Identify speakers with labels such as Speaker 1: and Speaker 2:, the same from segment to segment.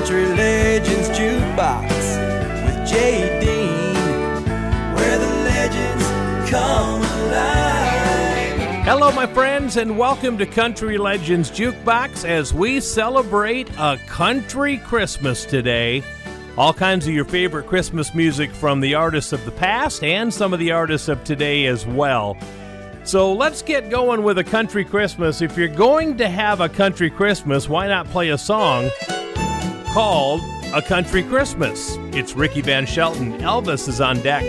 Speaker 1: Country Legends Jukebox with Dean, where the legends come alive.
Speaker 2: Hello, my friends, and welcome to Country Legends Jukebox as we celebrate a country Christmas today. All kinds of your favorite Christmas music from the artists of the past and some of the artists of today as well. So let's get going with a country Christmas. If you're going to have a country Christmas, why not play a song called A Country Christmas? It's Ricky Van Shelton. Elvis is on deck.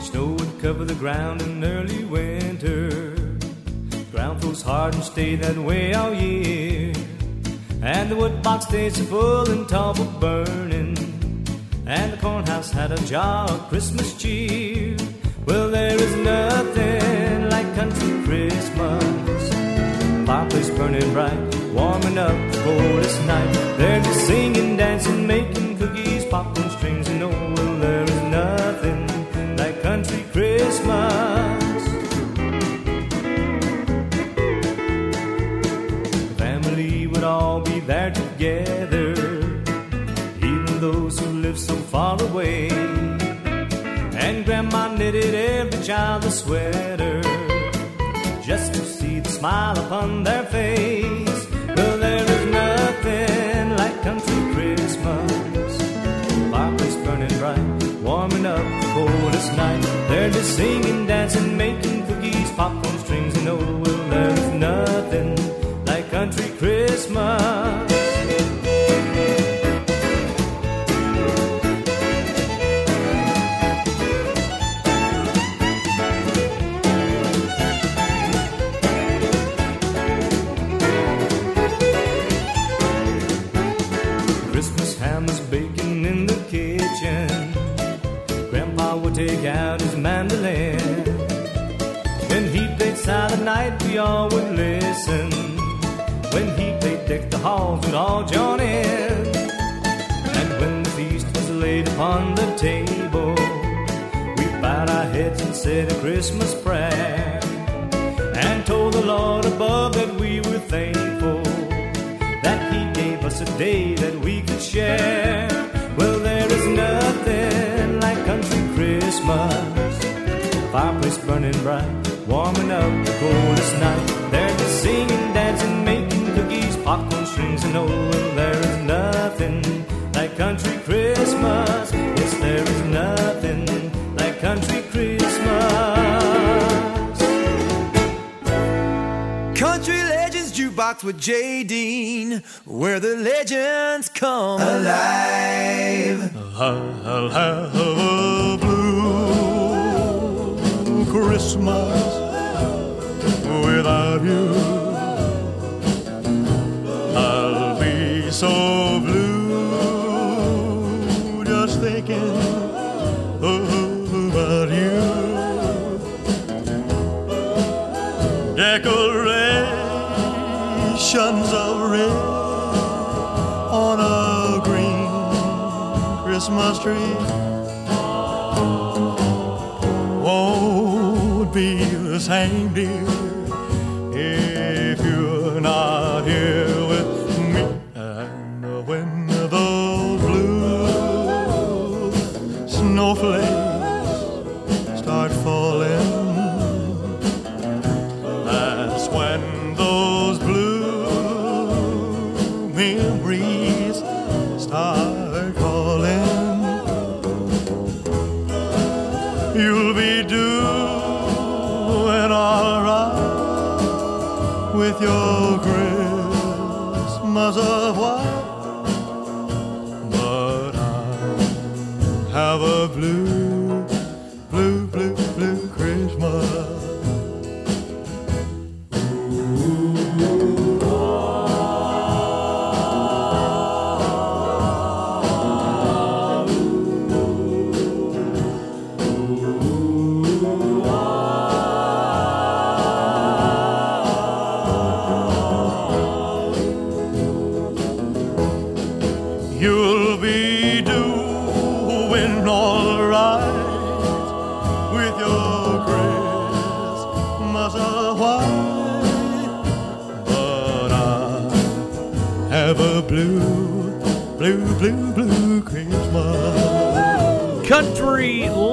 Speaker 3: Snow would cover the ground in early winter. Ground froze hard and stayed that way all year. And the woodbox stayed so full and topple burning. And the cornhouse had a jar of Christmas cheer. Well, there is nothing like country Christmas. Fireplace burning bright, warming up the coldest night. There'd be singing, dancing, making cookies, popcorn strings, and oh, well, there is nothing like country Christmas. The family would all be there together, even those who live so far away. And Grandma knitted every child a sweater just to see the smile upon their face. They're just singing, dancing, making cookies, popcorn strings, and oh, well, there's nothing like country. Christmas Silent Night, we all would listen. When he played Deck the Halls, we'd all join in. And when the feast was laid upon the table, we bowed our heads and said a Christmas prayer. And told the Lord above that we were thankful that He gave us a day that we could share. Well, there is nothing like country Christmas. Fireplace burning bright, warming up the coldest night. They're just singing, dancing, making cookies, popcorn strings, and oh, well, there is nothing like country Christmas. Yes, there is nothing like country Christmas.
Speaker 1: Country Legends Jukebox with Jay Dean, where the legends come alive.
Speaker 4: I'll have a blue Christmas without you. I'll be so blue just thinking about you. Decorations of red on a green Christmas tree same, dear,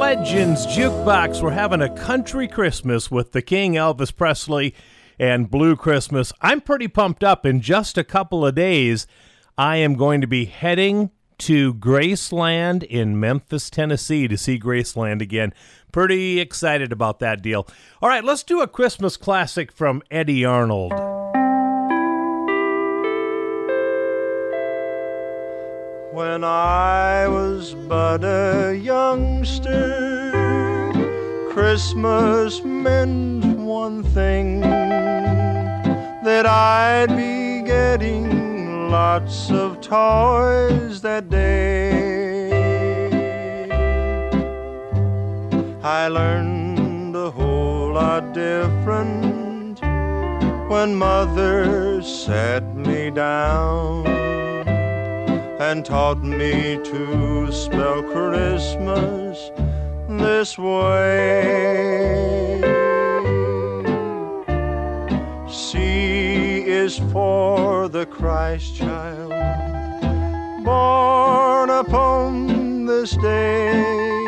Speaker 2: Legends Jukebox. We're having a country Christmas with the King Elvis Presley and Blue Christmas. I'm pretty pumped up. In just a couple of days, I am going to be heading to Graceland in Memphis, Tennessee to see Graceland again. Pretty excited about that deal. All right, let's do a Christmas classic from Eddy Arnold.
Speaker 5: When I was but a youngster, Christmas meant one thing that I'd be getting lots of toys that day. I learned a whole lot different when mother sat me down and taught me to spell Christmas this way. C is for the Christ child born upon this day.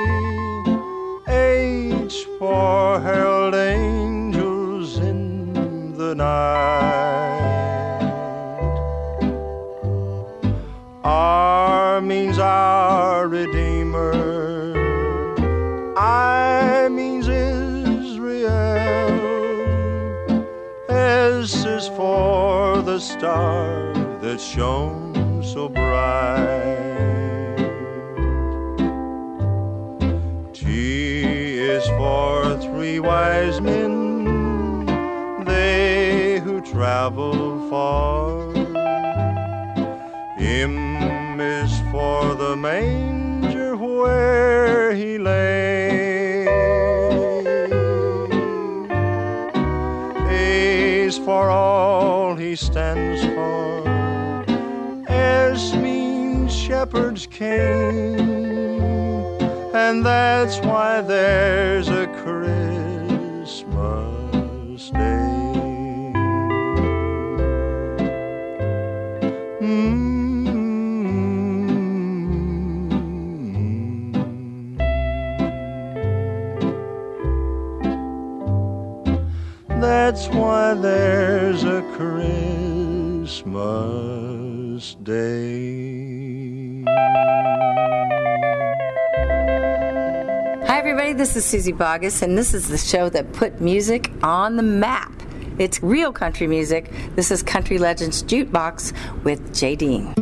Speaker 5: That Bogguss, and
Speaker 6: this is the show that put music on the map. It's real country music. This is Country Legends Jukebox with Jay Dean.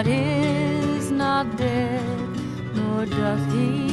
Speaker 7: God is not dead, nor doth he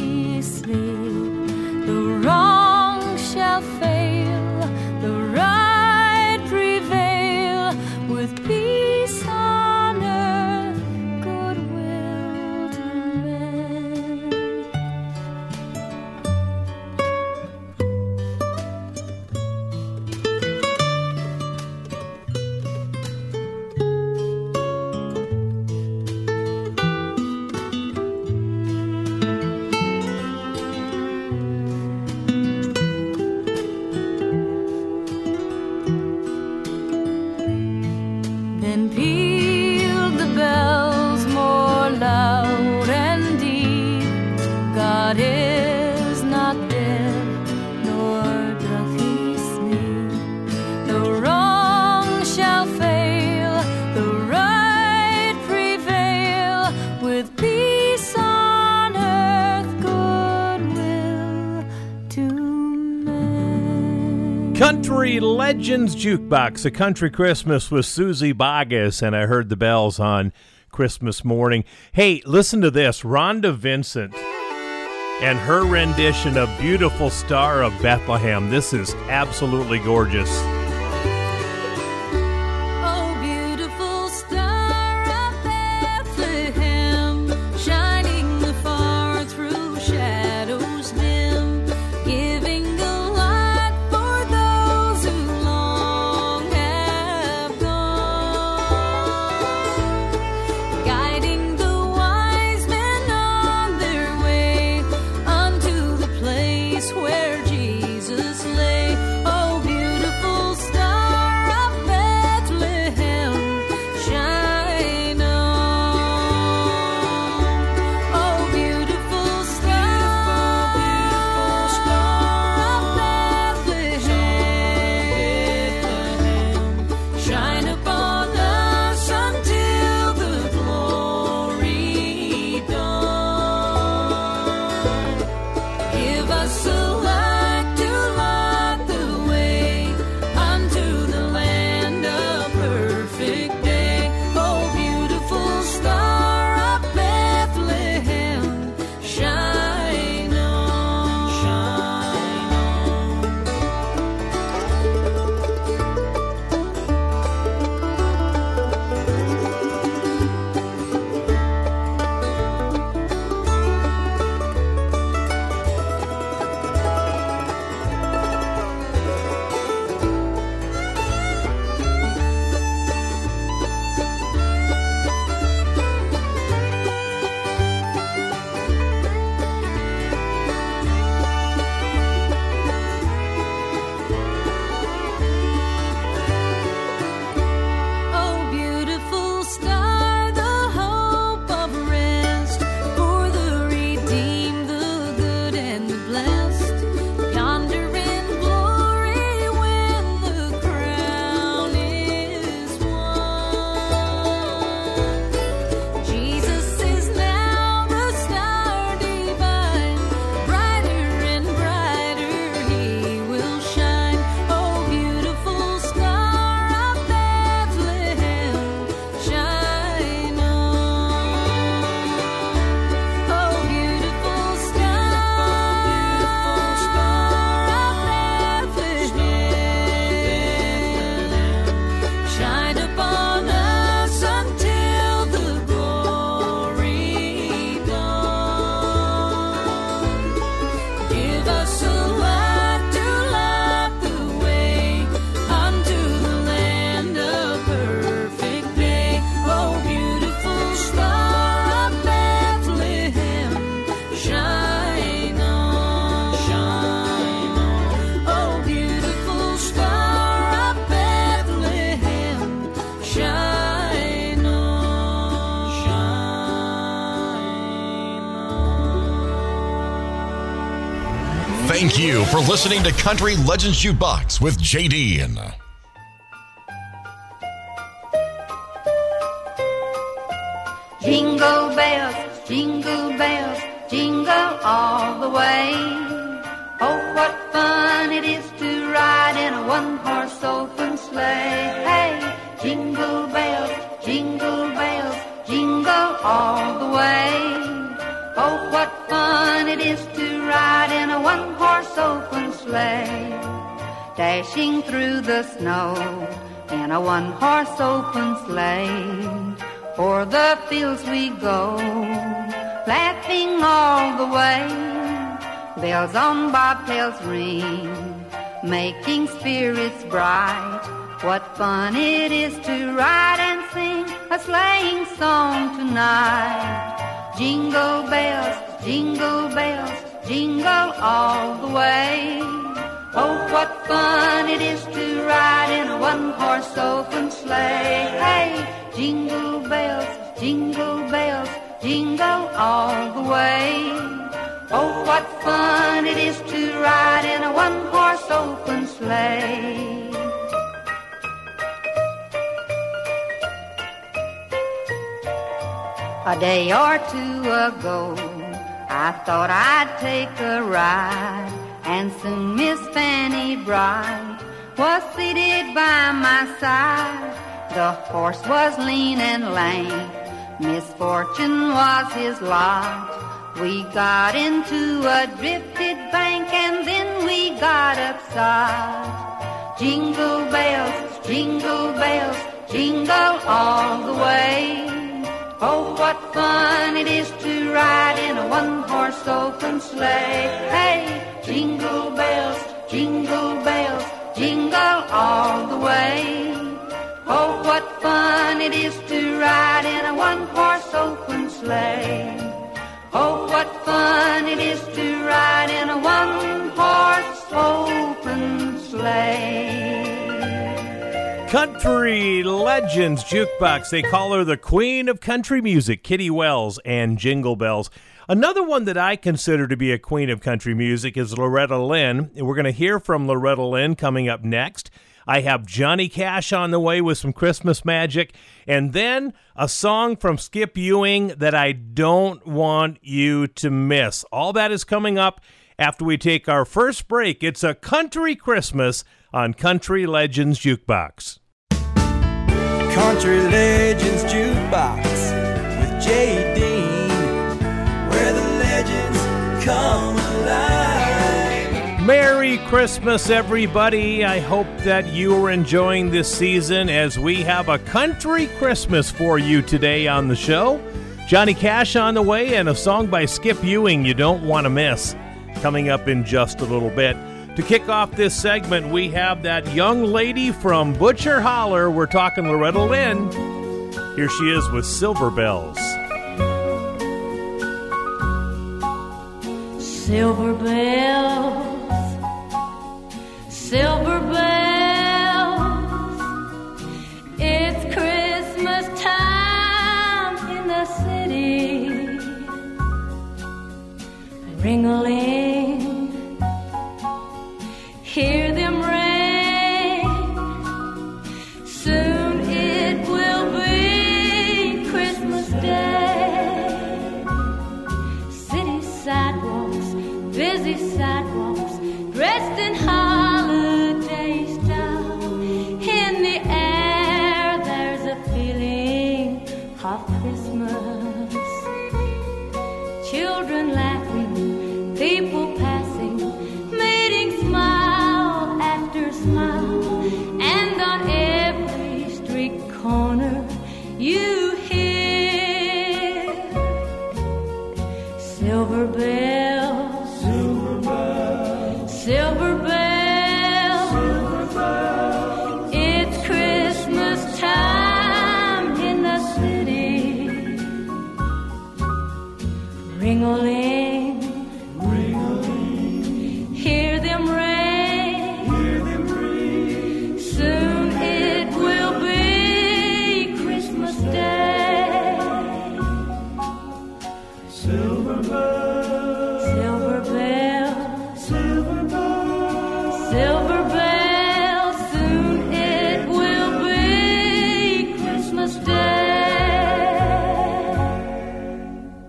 Speaker 8: Legends Jukebox, a country Christmas with Suzy Bogguss, and I heard the bells on Christmas morning. Hey, listen to this Rhonda Vincent and her rendition of Beautiful Star of Bethlehem. This is absolutely gorgeous.
Speaker 9: Listening to Country Legends Jukebox with JD.
Speaker 10: Bobtails ring, making spirits bright. What fun it is to ride and sing a sleighing song tonight. Jingle bells, jingle bells, jingle all the way. Oh, what fun it is to ride in a one-horse open sleigh. Hey, jingle bells, jingle bells, jingle all the way. Oh, what fun it is to ride in a one-horse open sleigh. A day or two ago, I thought I'd take a ride, and soon Miss Fanny Bright was seated by my side. The horse was lean and lame. Misfortune was his lot. We got into a drifted bank and then we got upside. Jingle bells, jingle bells, jingle all the way. Oh, what fun it is to ride in a one-horse open sleigh. Hey, jingle bells, jingle bells, jingle all the way. Oh, what fun it is to ride in a one-horse open sleigh. What fun it is to ride in a one-horse open sleigh.
Speaker 2: Country Legends Jukebox. They call her the queen of country music, Kitty Wells and Jingle Bells. Another one that I consider to be a queen of country music is Loretta Lynn. And we're going to hear from Loretta Lynn coming up next. I have Johnny Cash on the way with some Christmas magic, and then a song from Skip Ewing that I don't want you to miss. All that is coming up after we take our first break. It's a country Christmas on Country Legends Jukebox.
Speaker 1: Country Legends Jukebox with Dean, where the legends come.
Speaker 2: Merry Christmas, everybody. I hope that you are enjoying this season as we have a country Christmas for you today on the show. Johnny Cash on the way and a song by Skip Ewing you don't want to miss coming up in just a little bit. To kick off this segment, we have that young lady from Butcher Holler. We're talking Loretta Lynn. Here she is with Silver Bells.
Speaker 8: Silver bells, silver bells. It's Christmas time in the city. Ring a ling,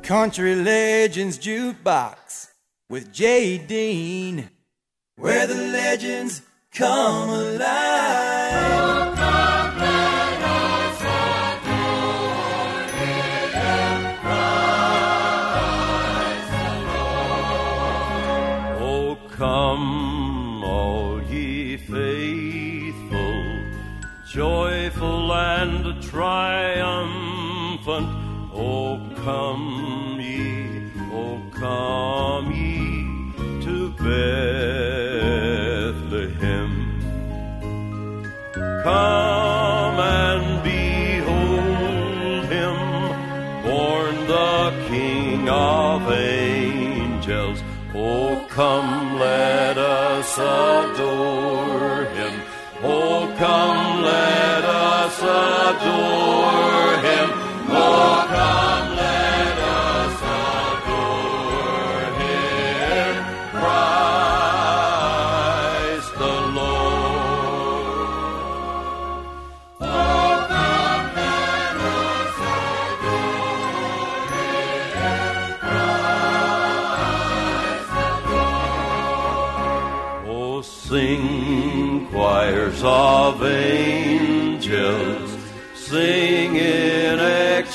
Speaker 1: Country Legends Jukebox with Jay Dean, where the legends come alive.
Speaker 11: Oh, come, all ye faithful, joyful and triumphant. Oh, come Come and behold him, born the King of angels. Oh, come, let us adore him. Oh, come, let us adore him.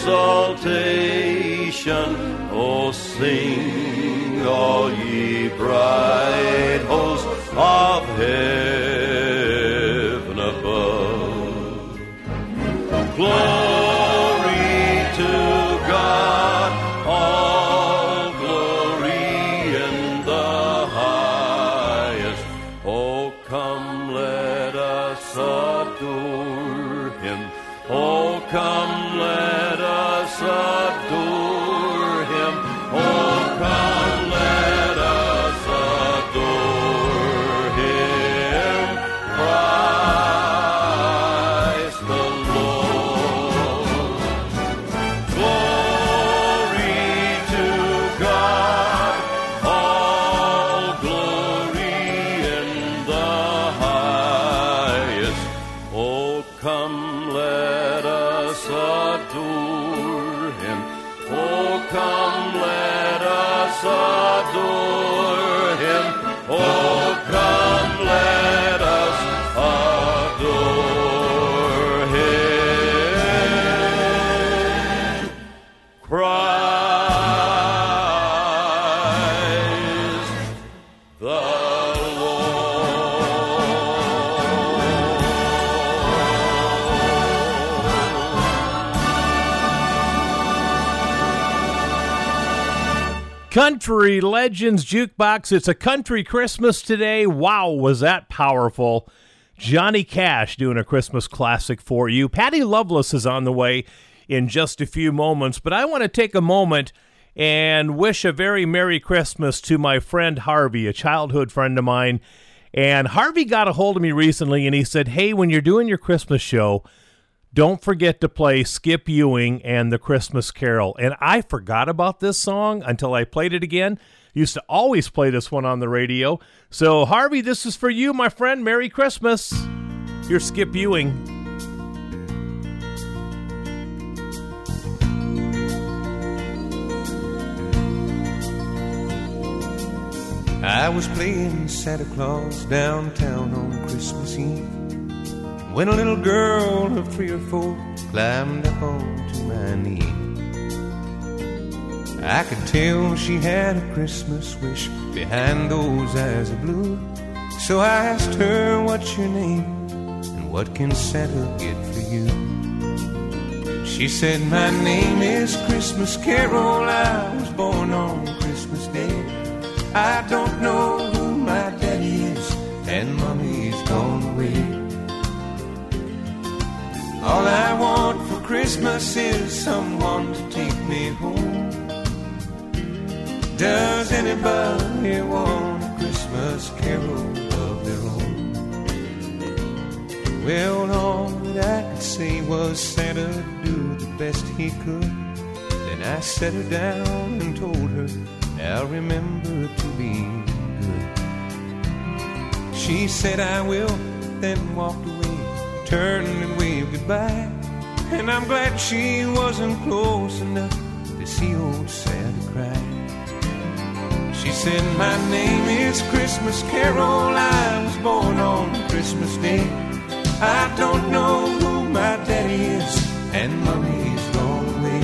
Speaker 11: Exaltation. Oh, sing, all ye bright hosts of heaven
Speaker 2: Country Legends Jukebox. It's a country Christmas today. Wow, was that powerful. Johnny Cash doing a Christmas classic for you. Patty Loveless is on the way in just a few moments, but I want to take a moment and wish a very Merry Christmas to my friend Harvey, a childhood friend of mine. And Harvey got a hold of me recently and he said, Hey, when you're doing your Christmas show, don't forget to play Skip Ewing and the Christmas Carol. And I forgot about this song until I played it again. Used to always play this one on the radio. So, Harvey, this is for you, my friend. Merry Christmas. Here's Skip Ewing.
Speaker 12: I was playing Santa Claus downtown on Christmas Eve when a little girl of three or four climbed up onto my knee. I could tell she had a Christmas wish behind those eyes of blue. So I asked her, What's your name? And what can Santa get for you? She said, My name is Christmas Carol. I was born on Christmas Day. I don't know who my daddy is, and mommy's gone away. All I want for Christmas is someone to take me home. Does anybody want a Christmas carol of their own? Well, all that I could say was Santa do the best he could. Then I set her down and told her, now remember to be good. She said, I will, then walked away, turned and waved goodbye. And I'm glad she wasn't close enough to see old Santa cry. She said, My name is Christmas Carol. I was born on Christmas Day. I don't know who my daddy is, and mommy's gone away.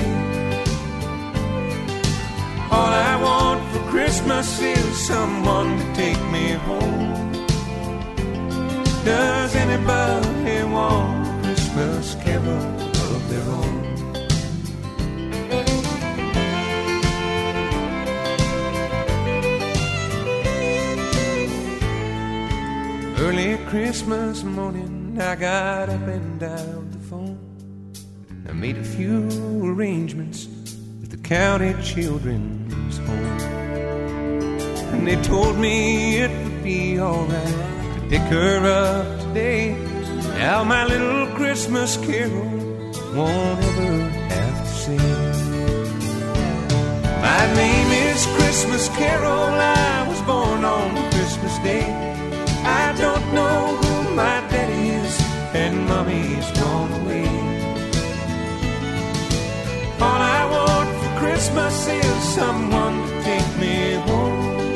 Speaker 12: All I want for Christmas is someone to take me home. Does anybody want a Christmas carol of their own? Early Christmas morning, I got up and dialed the phone. I made a few arrangements with the county children's home. And they told me it would be alright pick her up today. Now my little Christmas carol won't ever have to sing. My name is Christmas Carol. I was born on Christmas Day. I don't know who my daddy is, and mommy's gone away. All I want for Christmas is someone to take me home.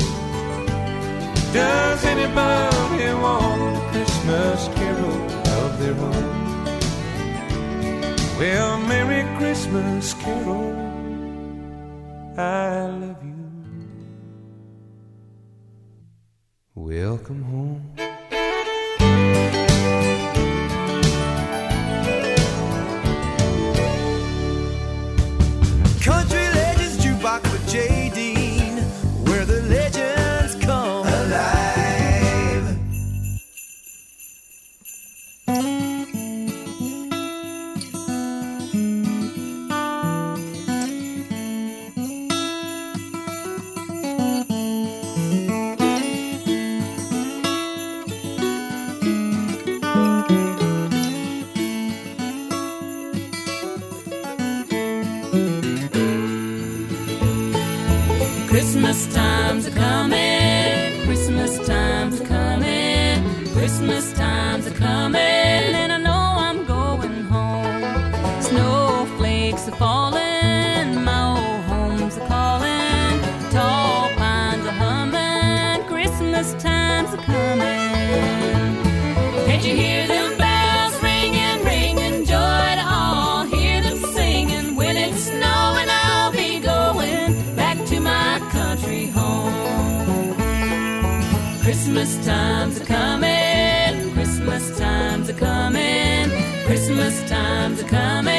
Speaker 12: Does anybody play a Merry Christmas carol. I love you. Welcome home.
Speaker 7: Christmas time's a coming, and I know I'm going home. Snowflakes are falling, my old home's a calling, tall pines are humming, Christmas time's a coming. Can't you hear them bells ringing, ringing joy to all? Hear them singing when it's snowing. I'll be going back to my country home. Christmas time's time's a coming,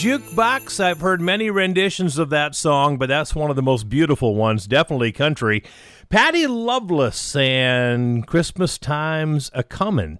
Speaker 2: Jukebox. I've heard many renditions of that song, but that's one of the most beautiful ones. Definitely country. Patty Loveless and Christmas Time's a Comin'.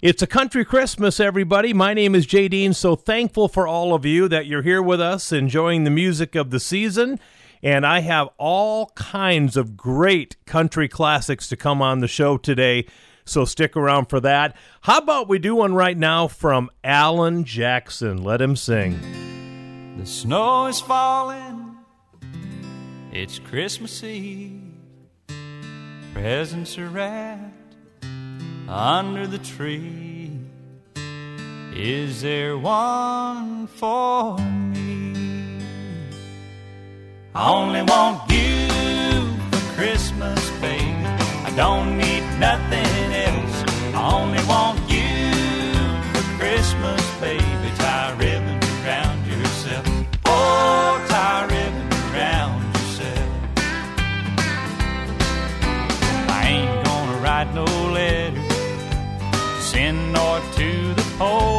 Speaker 2: It's a country Christmas, everybody. My name is Jay Dean. So thankful for all of you that you're here with us, enjoying the music of the season. And I have all kinds of great country classics to come on the show today. So stick around for that. How about we do one right now from Alan Jackson? Let him sing.
Speaker 13: The snow is falling. It's Christmas Eve. Presents are wrapped under the tree. Is there one for me? I only want you for Christmas, baby. I don't need nothing else. I only want you for Christmas, baby. Tie a ribbon around yourself. Oh, tie a ribbon around yourself. I ain't gonna write no letter, send nor to the post.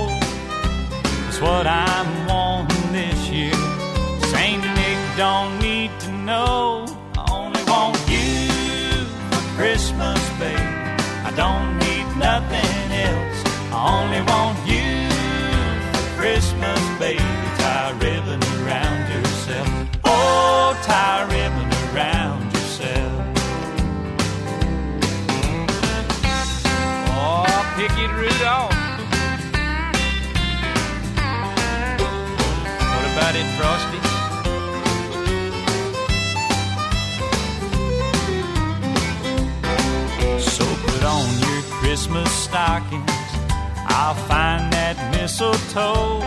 Speaker 13: Around yourself. Oh, pick it, Rudolph. What about it, Frosty? So put on your Christmas stockings. I'll find that mistletoe.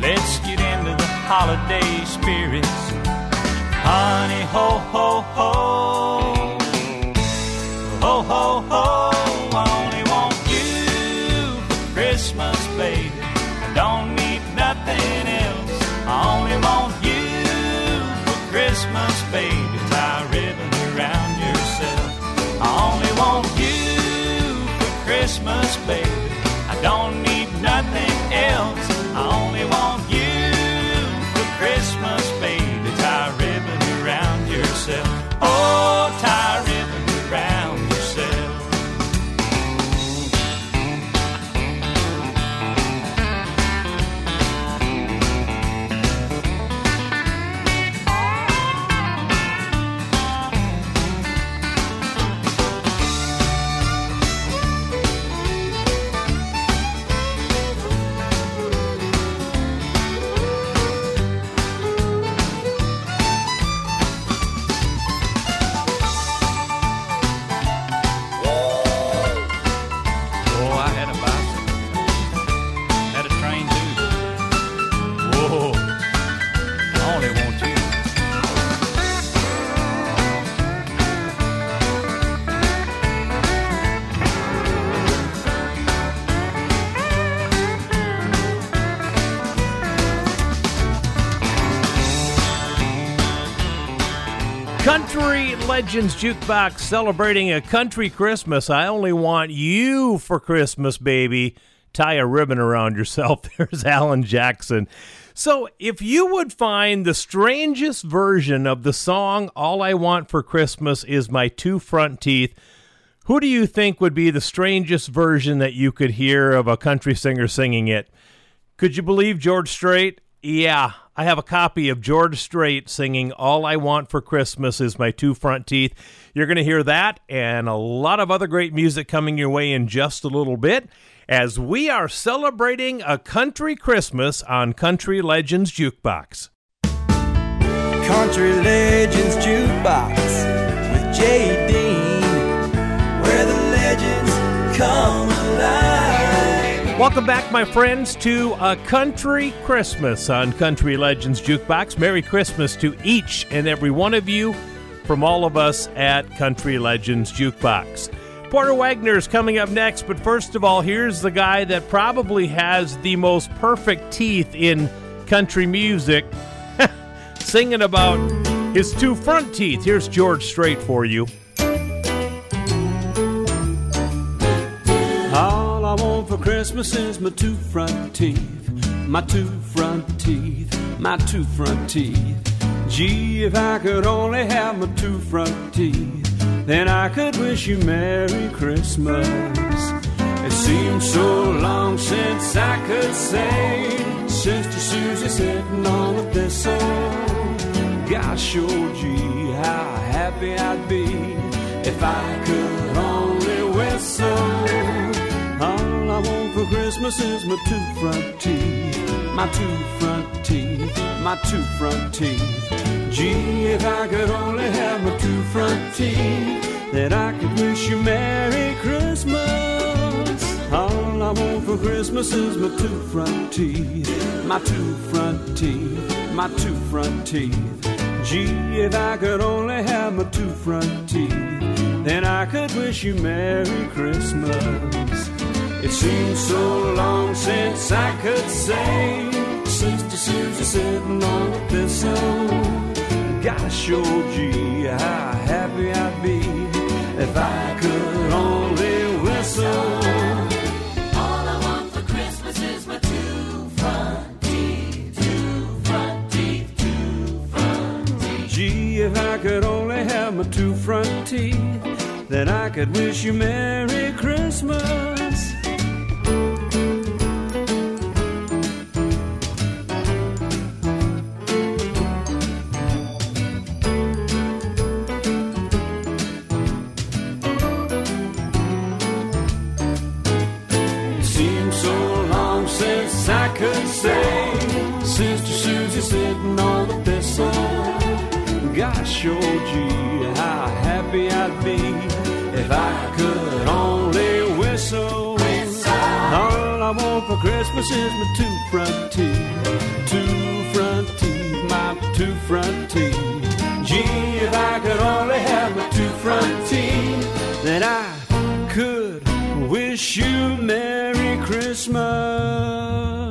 Speaker 13: Let's get into the holiday spirits.
Speaker 2: Legends Jukebox celebrating a country Christmas. I only want you for Christmas, baby. Tie a ribbon around yourself. There's Alan Jackson. So, if you would find the strangest version of the song All I Want for Christmas is My Two Front Teeth, who do you think would be the strangest version that you could hear of a country singer singing it? Could you believe George Strait? Yeah, I have a copy of George Strait singing All I Want for Christmas is My Two Front Teeth. You're going to hear that and a lot of other great music coming your way in just a little bit as we are celebrating a country Christmas on Country Legends Jukebox.
Speaker 1: Country Legends Jukebox with Dean, where the legends come.
Speaker 2: Welcome back, my friends, to a country Christmas on Country Legends Jukebox. Merry Christmas to each and every one of you from all of us at Country Legends Jukebox. Porter Wagoner's coming up next, but first of all, here's the guy that probably has the most perfect teeth in country music, singing about his two front teeth. Here's George Strait for you.
Speaker 14: Christmas is my two front teeth, my two front teeth, my two front teeth. Gee, if I could only have my two front teeth, then I could wish you Merry Christmas. It seems so long since I could say, Sister Susie sitting on a thistle. Gosh, oh gee, how happy I'd be if I could only whistle. I want for Christmas is my two front teeth, my two front teeth, my two front teeth. Gee, if I could only have my two front teeth, then I could wish you Merry Christmas. All I want for Christmas is my two front teeth, my two front teeth, my two front teeth. Gee, if I could only have my two front teeth, then I could wish you Merry Christmas. It seems so long since I could say, Sister Susie sitting on the thistle. Gotta show G how happy I'd be if I could only whistle.
Speaker 7: All I want for Christmas is my two front teeth, two front teeth, two front teeth.
Speaker 14: Gee, if I could only have my two front teeth, then I could wish you Merry Christmas. Sister Susie sitting on the thistle. Gosh, oh gee, how happy I'd be if I could only whistle. All I want for Christmas is my two front teeth, two front teeth, my two front teeth. Gee, if I could only have my two front teeth, then I could wish you Merry Christmas.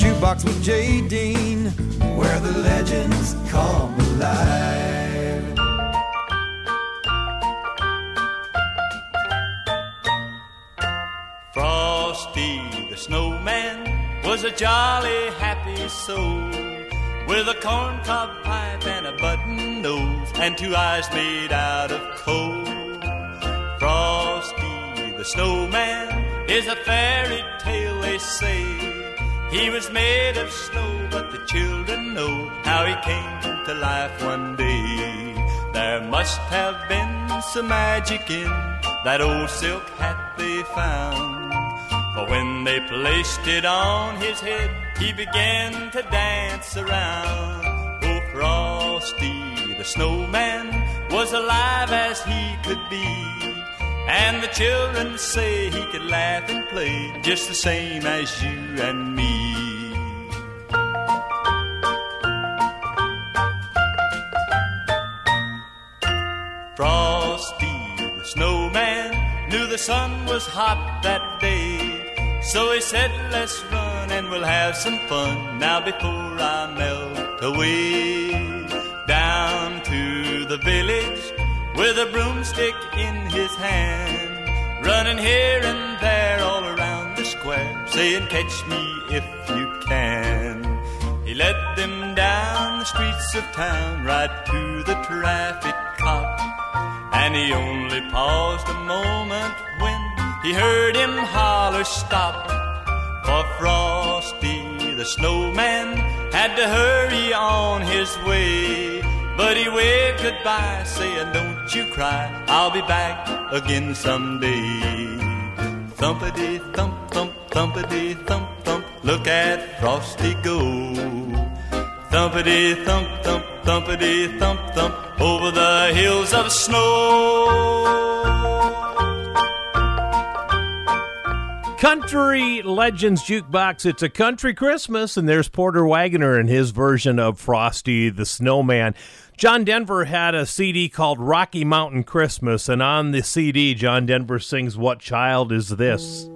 Speaker 1: Jukebox with Jay Dean, where the legends come alive.
Speaker 15: Frosty the snowman was a jolly happy soul with a corncob pipe and a button nose and two eyes made out of coal. Frosty the snowman is a fairy tale, they say. He was made of snow, but the children know how he came to life one day. There must have been some magic in that old silk hat they found. For when they placed it on his head, he began to dance around. Oh, Frosty the snowman was alive as he could be. And the children say he could laugh and play just the same as you and me. Frosty the snowman knew the sun was hot that day. So he said, Let's run and we'll have some fun now before I melt away. Down to the village with a broomstick in his hand, running here and there all around the square, saying, Catch me if you can. He led them down the streets of town right to the traffic cop. And he only paused a moment when he heard him holler stop. For Frosty the snowman had to hurry on his way. But he waved goodbye, saying, You cry, I'll be back again someday. Thumpity thump thump, thumpity thump thump, look at Frosty go. Thumpity thump thump, thumpity thump thump, over the hills of snow.
Speaker 2: Country Legends Jukebox. It's a country Christmas, and there's Porter Wagoner and his version of Frosty the Snowman. John Denver had a CD called Rocky Mountain Christmas, and on the CD, John Denver sings What Child Is This?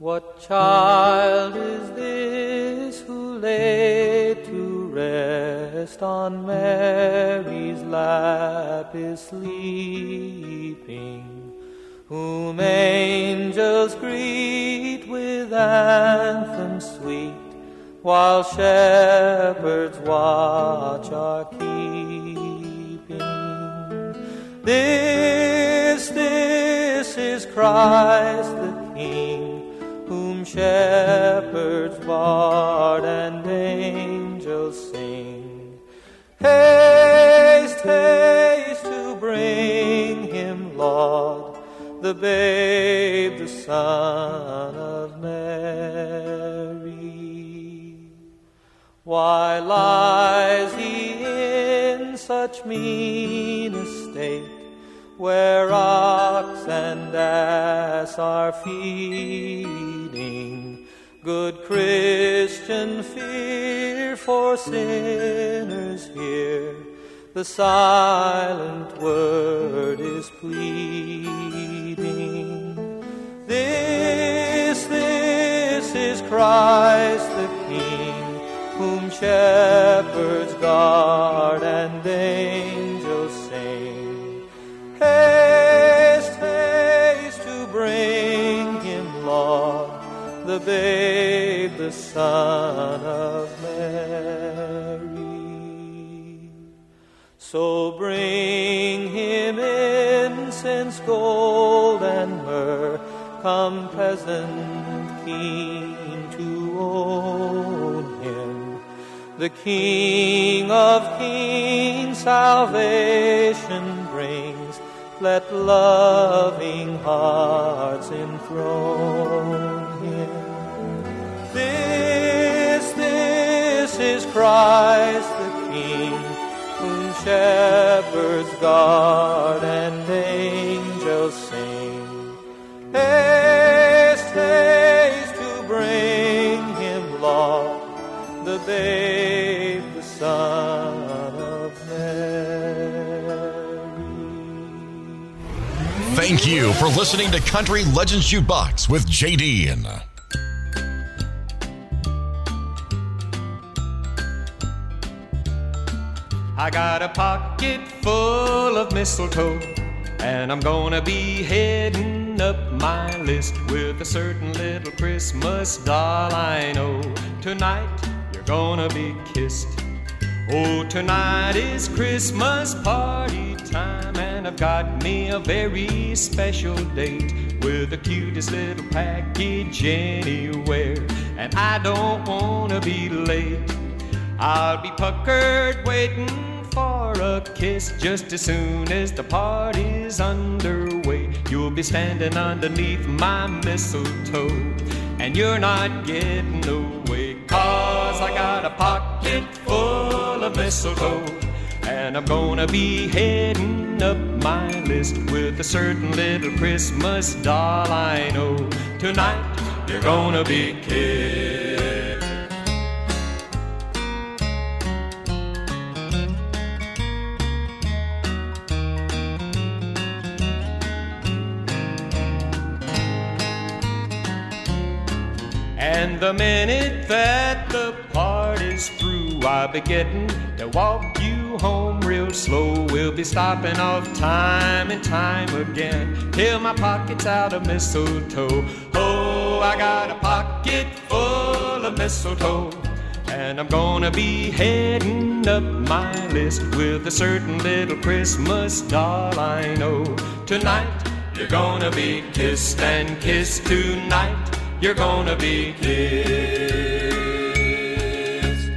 Speaker 16: What child is this who lay to rest on Mary's lap is sleeping? Whom angels greet with anthems sweet, while shepherds watch are keeping. This, this is Christ the King whom shepherds bard and angels sing. Haste, haste to bring him, Lord, the babe, the Son of Mary. Why lies he in such mean estate? where ox and ass are feeding. Good Christian, fear for sinners here. The silent word is pleading. This, this is Christ the King, whom shepherds guard and angels sing. Haste, haste to bring him, Lord, the babe, the Son of Mary. So bring him incense, gold, and myrrh. Come, present King, to all. The King of kings salvation brings, let loving hearts enthrone him. This, this is Christ the King, whom shepherds guard and angels sing. Haste, haste the babe, the son of Mary.
Speaker 9: Thank you for listening to Country Legends Jukebox with JD.
Speaker 15: I got a pocket full of mistletoe, and I'm gonna be heading up my list with a certain little Christmas doll I know. Tonight gonna be kissed. Oh, tonight is Christmas party time, and I've got me a very special date with the cutest little package anywhere, and I don't wanna be late. I'll be puckered waiting for a kiss just as soon as the party's underway. You'll be standing underneath my mistletoe, and you're not getting away. Cause I got a pocket full of mistletoe, and I'm gonna be heading up my list with a certain little Christmas doll I know. Tonight, you're gonna be kissed. And the minute that the I'll be getting to walk you home real slow. We'll be stopping off time and time again till my pocket's out of mistletoe. Oh, I got a pocket full of mistletoe. And I'm gonna be heading up my list with a certain little Christmas doll I know. Tonight, you're gonna be kissed and kissed tonight. You're gonna be kissed.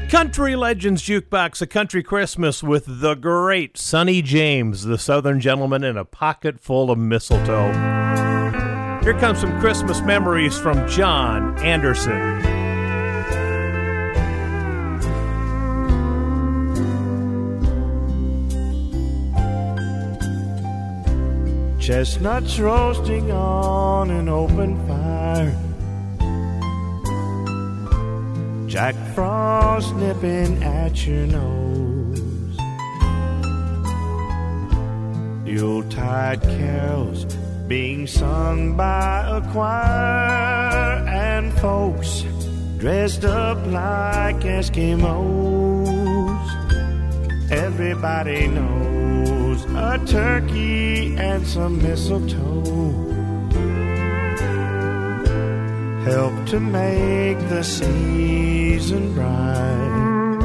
Speaker 2: Country Legends Jukebox, a country Christmas with the great Sonny James, the Southern gentleman in a pocket full of mistletoe. Here comes some Christmas memories from John Anderson.
Speaker 5: Chestnuts roasting on an open fire. Jack Frost nipping at your nose. the old tired carols being sung by a choir, and folks dressed up like Eskimos. Everybody knows a turkey and some mistletoe help to make the season bright.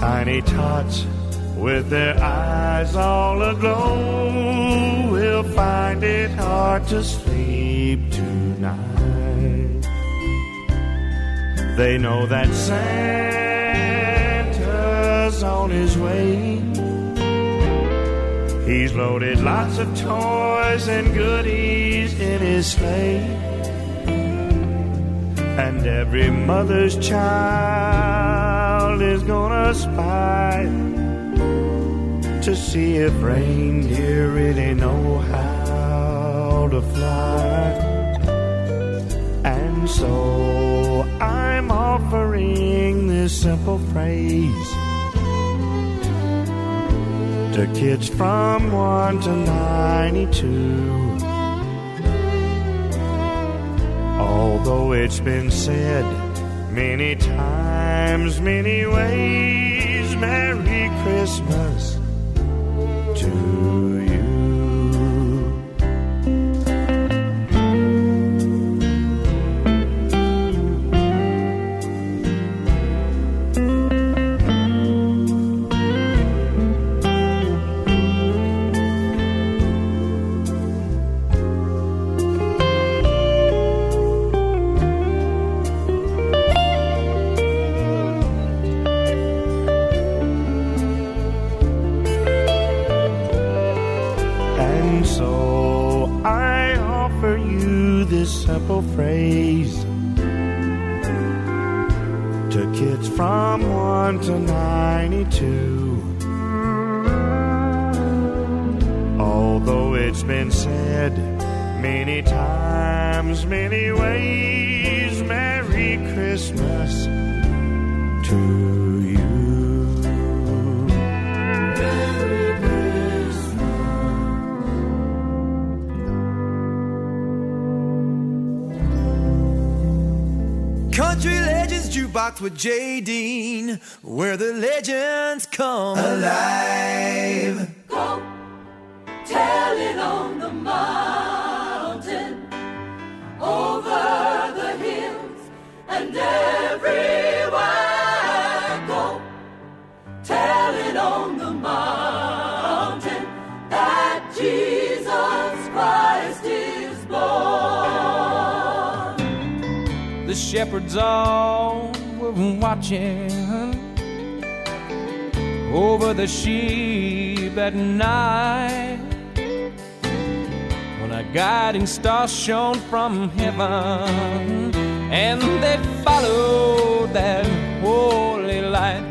Speaker 5: Tiny tots with their eyes all aglow will find it hard to sleep tonight. They know that Santa's on his way. He's loaded lots of toys and goodies in his sleigh. And every mother's child is gonna spy to see if reindeer really know how to fly. And so I'm offering this simple phrase to kids from 1 to 92. Although it's been said many times, many ways, Merry Christmas
Speaker 1: Jukebox with Jay Dean, where the legends come alive.
Speaker 7: Go tell it on the mountain, over the hills, and everywhere. Go tell it on the mountain that Jesus Christ is born.
Speaker 14: The shepherds all were watching over the sheep at night. When a guiding star shone from heaven, and they followed that holy light.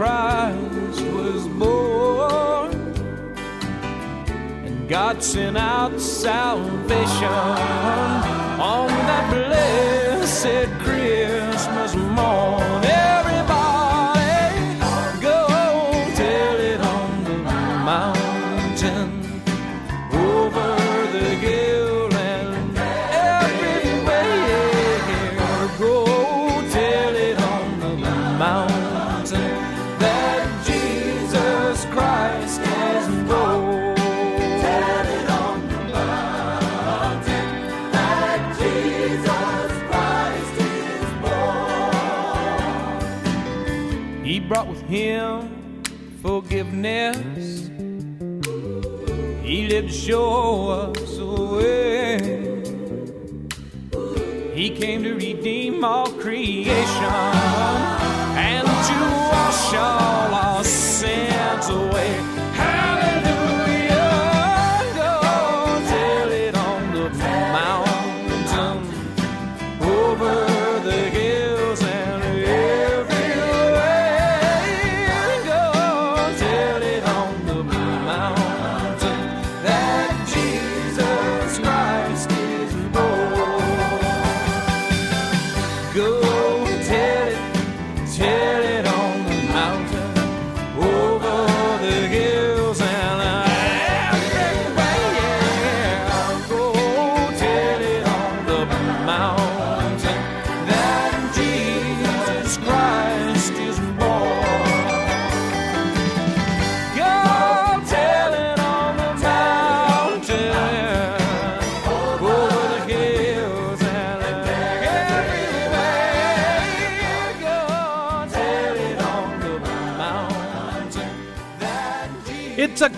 Speaker 14: Christ was born. And God sent out salvation on that blessed him forgiveness. He to show us the way. He came to redeem all creation and to wash all our sins away.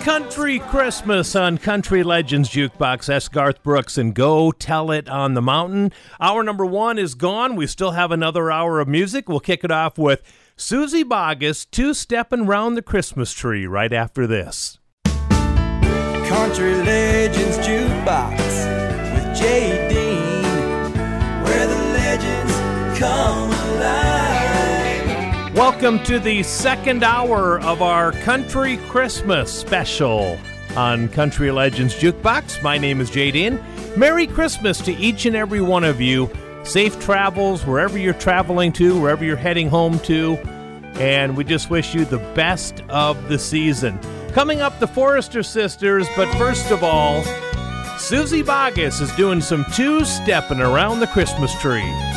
Speaker 2: Country Christmas on Country Legends Jukebox. That's Garth Brooks and Go Tell It on the Mountain. Hour number one is gone. We still have another hour of music. We'll kick it off with Suzy Bogguss, two stepping round the Christmas tree right after this.
Speaker 1: Country Legends Jukebox with Jay
Speaker 2: Welcome to the second hour of our Country Christmas special on Country Legends Jukebox. My name is Jay Dean. Merry Christmas to each and every one of you. Safe travels wherever you're traveling to, wherever you're heading home to. And we just wish you the best of the season. Coming up, the Forrester Sisters, but first of all, Suzy Bogguss is doing some two stepping around the Christmas tree.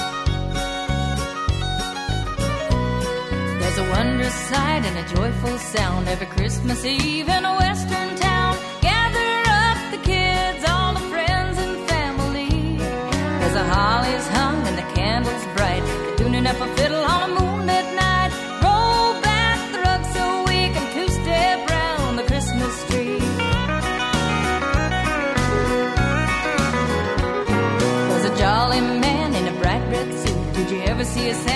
Speaker 7: and a joyful sound every Christmas Eve in a western town. Gather up the kids, all the friends and family. As the holly's hung and the candles bright, they're tuning up a fiddle on a moonlit night. Roll back the rug so we can two step round the Christmas tree. There's a jolly man in a bright red suit. Did you ever see a Santa?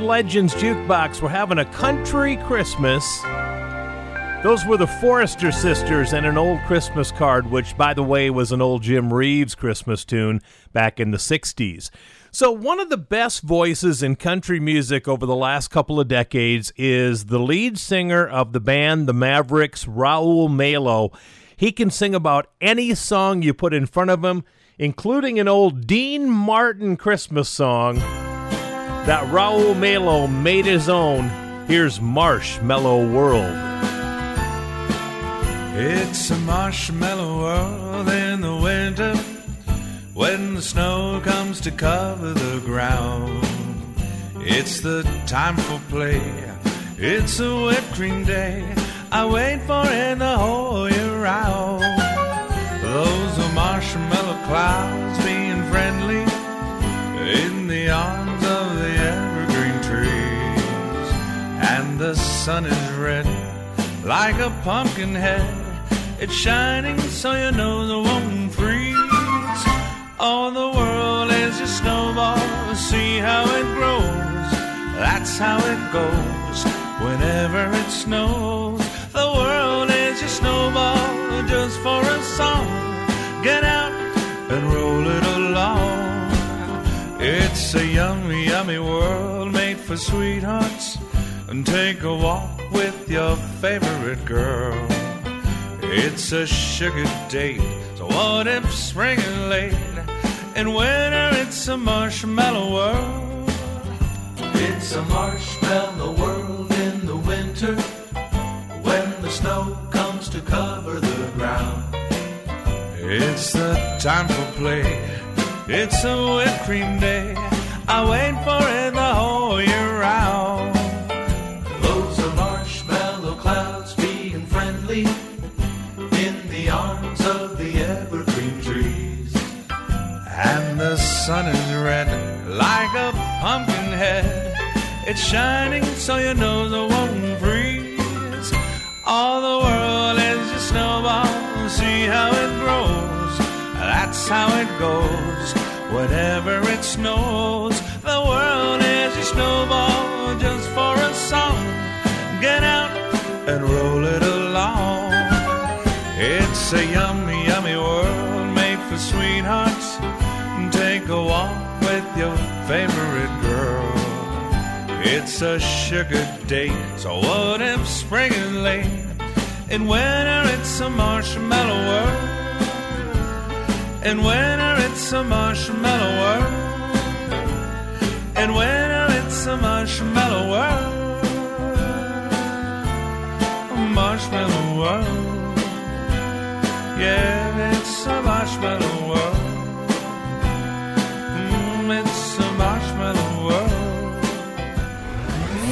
Speaker 2: Legends Jukebox. We're having a country Christmas. Those were the Forrester Sisters and an old Christmas card, which, by the way, was an old Jim Reeves Christmas tune back in the 60s. So, one of the best voices in country music over the last couple of decades is the lead singer of the band The Mavericks, Raul Malo. He can sing about any song you put in front of him, including an old Dean Martin Christmas song that Raul Malo made his own. Here's Marshmallow World.
Speaker 17: It's a marshmallow world in the winter when the snow comes to cover the ground. It's the time for play. It's a whipped cream day. I wait for it the whole year round. Those are marshmallow clouds being friendly in the And the sun is red like a pumpkin head. It's shining so your nose won't freeze. All the world is a snowball. See how it grows. That's how it goes. Whenever it snows, the world is a snowball just for a song. Get out and roll it along. It's a yummy, yummy world made for sweethearts. And take a walk with your favorite girl. It's a sugar date, so what if spring is late? In winter, it's a marshmallow world. It's a marshmallow world in the winter when the snow comes to cover the ground. It's the time for play. It's a whipped cream day. I wait for it the whole year round. Sun is red like a pumpkin head. It's shining so your nose won't freeze. All the world is a snowball. See how it grows. That's how it goes. Whenever it snows, the world is a snowball just for a song. Get out and roll it along. It's a yummy, your favorite girl. It's a sugar date, so what if spring is late? In winter, it's a marshmallow world. In winter, it's a marshmallow world. In winter, it's a marshmallow world. A marshmallow world. Yeah,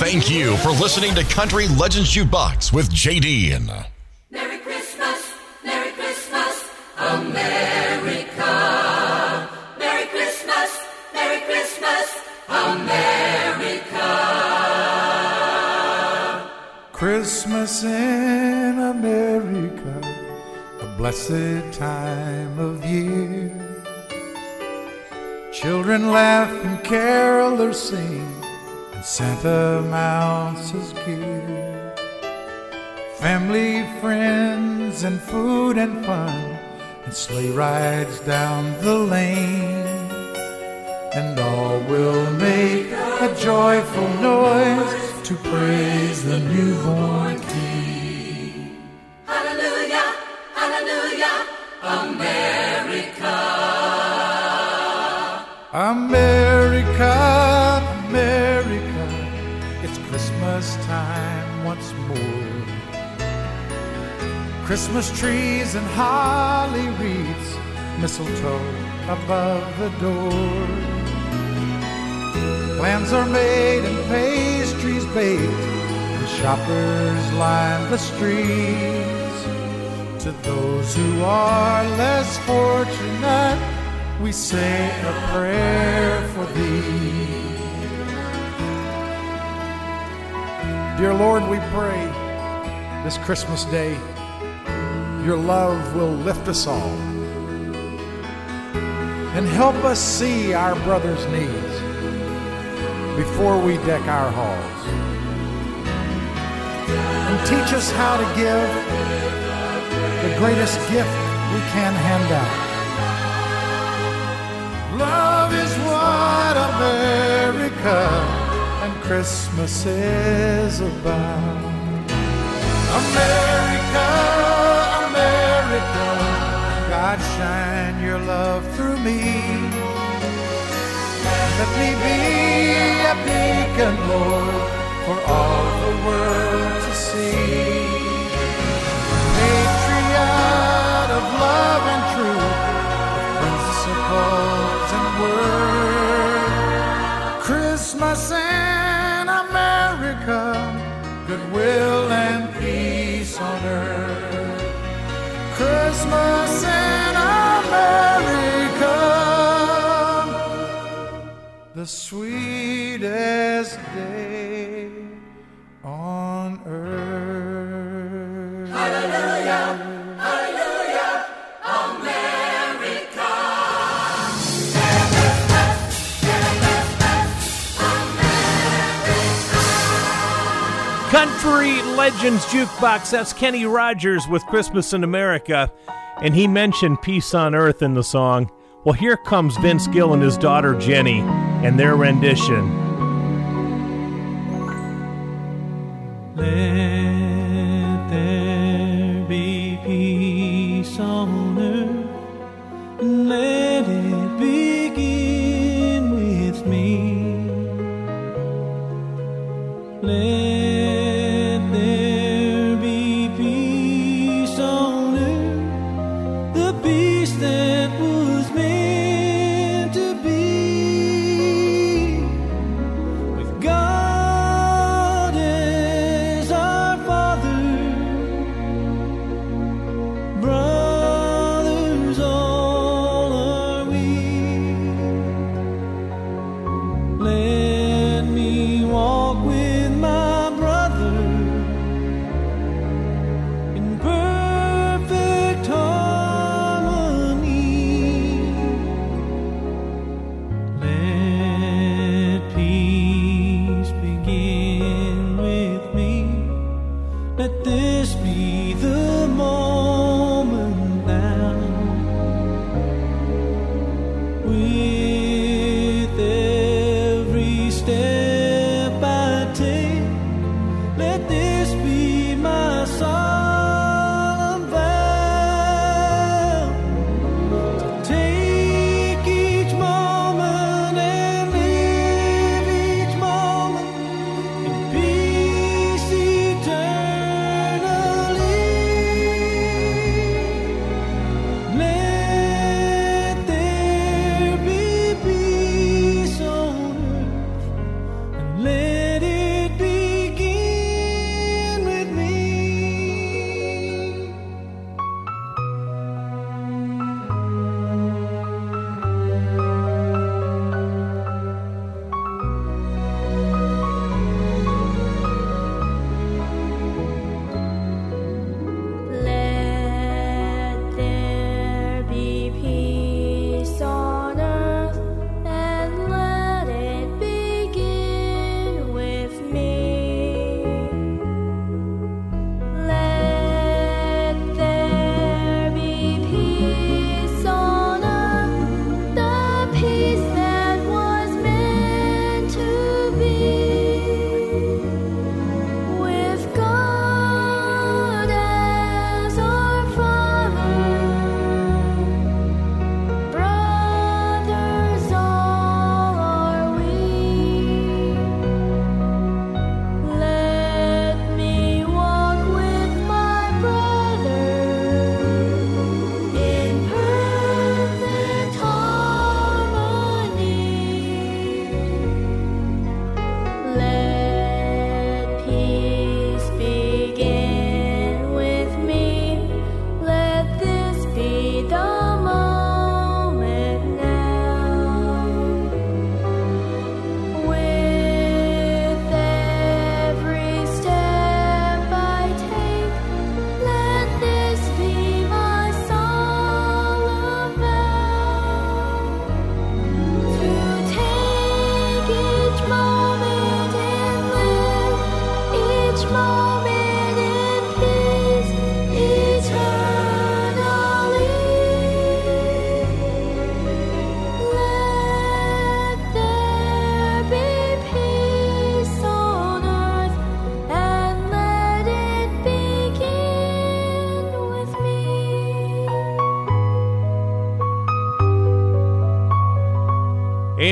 Speaker 9: Thank you for listening to Country Legends Jukebox with JD.
Speaker 7: Uh, Merry Christmas, Merry Christmas, America. Merry Christmas, Merry Christmas, America.
Speaker 18: Christmas in America, a blessed time of year. Children laugh and carolers sing, and Santa mounts his gear. Family, friends, and food and fun, and sleigh rides down the lane. And all will make a joyful noise to praise the newborn King.
Speaker 7: Hallelujah, hallelujah, America.
Speaker 18: America, Christmas trees and holly wreaths, mistletoe above the door. Plans are made and pastries baked, and shoppers line the streets. To those who are less fortunate, we say a prayer for thee. Dear Lord, we pray this Christmas day, your love will lift us all and help us see our brother's needs. before we deck our halls. And teach us how to give the greatest gift we can hand out. Love is what America and Christmas is about. America, God shine your love through me. Let me be a beacon, Lord, for all the world to see. Patriot of love and truth, of principles and word. Christmas in America, goodwill and peace on earth. Christmas in America, the sweetest day
Speaker 2: Country Legends Jukebox. That's Kenny Rogers with Christmas in America. And he mentioned Peace on Earth in the song. Well, here comes Vince Gill and his daughter Jenny and their rendition.
Speaker 14: Let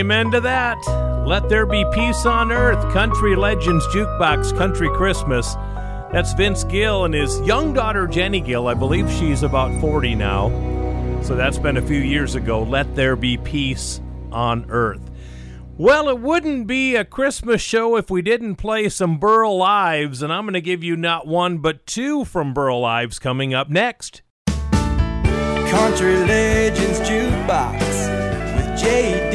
Speaker 2: Amen to that. Let there be peace on earth. Country Legends Jukebox Country Christmas. That's Vince Gill and his young daughter Jenny Gill. I believe she's about 40 now. So that's been a few years ago. Let there be peace on earth. Well, it wouldn't be a Christmas show if we didn't play some Burl Ives, and I'm going to give you not one but two from Burl Ives coming up next.
Speaker 1: Country Legends Jukebox with Jay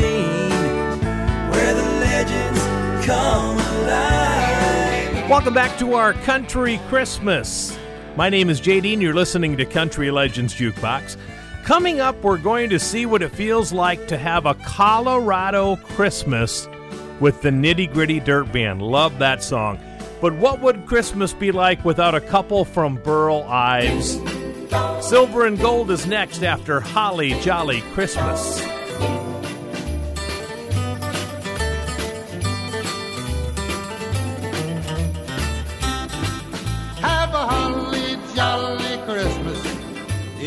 Speaker 2: Welcome back to our Country Christmas. My name is Jay and You're listening to Country Legends Jukebox. Coming up, we're going to see what it feels like to have a Colorado Christmas with the Nitty Gritty Dirt Band. Love that song. But what would Christmas be like without a couple from Burl Ives? Silver and Gold is next after Holly Jolly Christmas.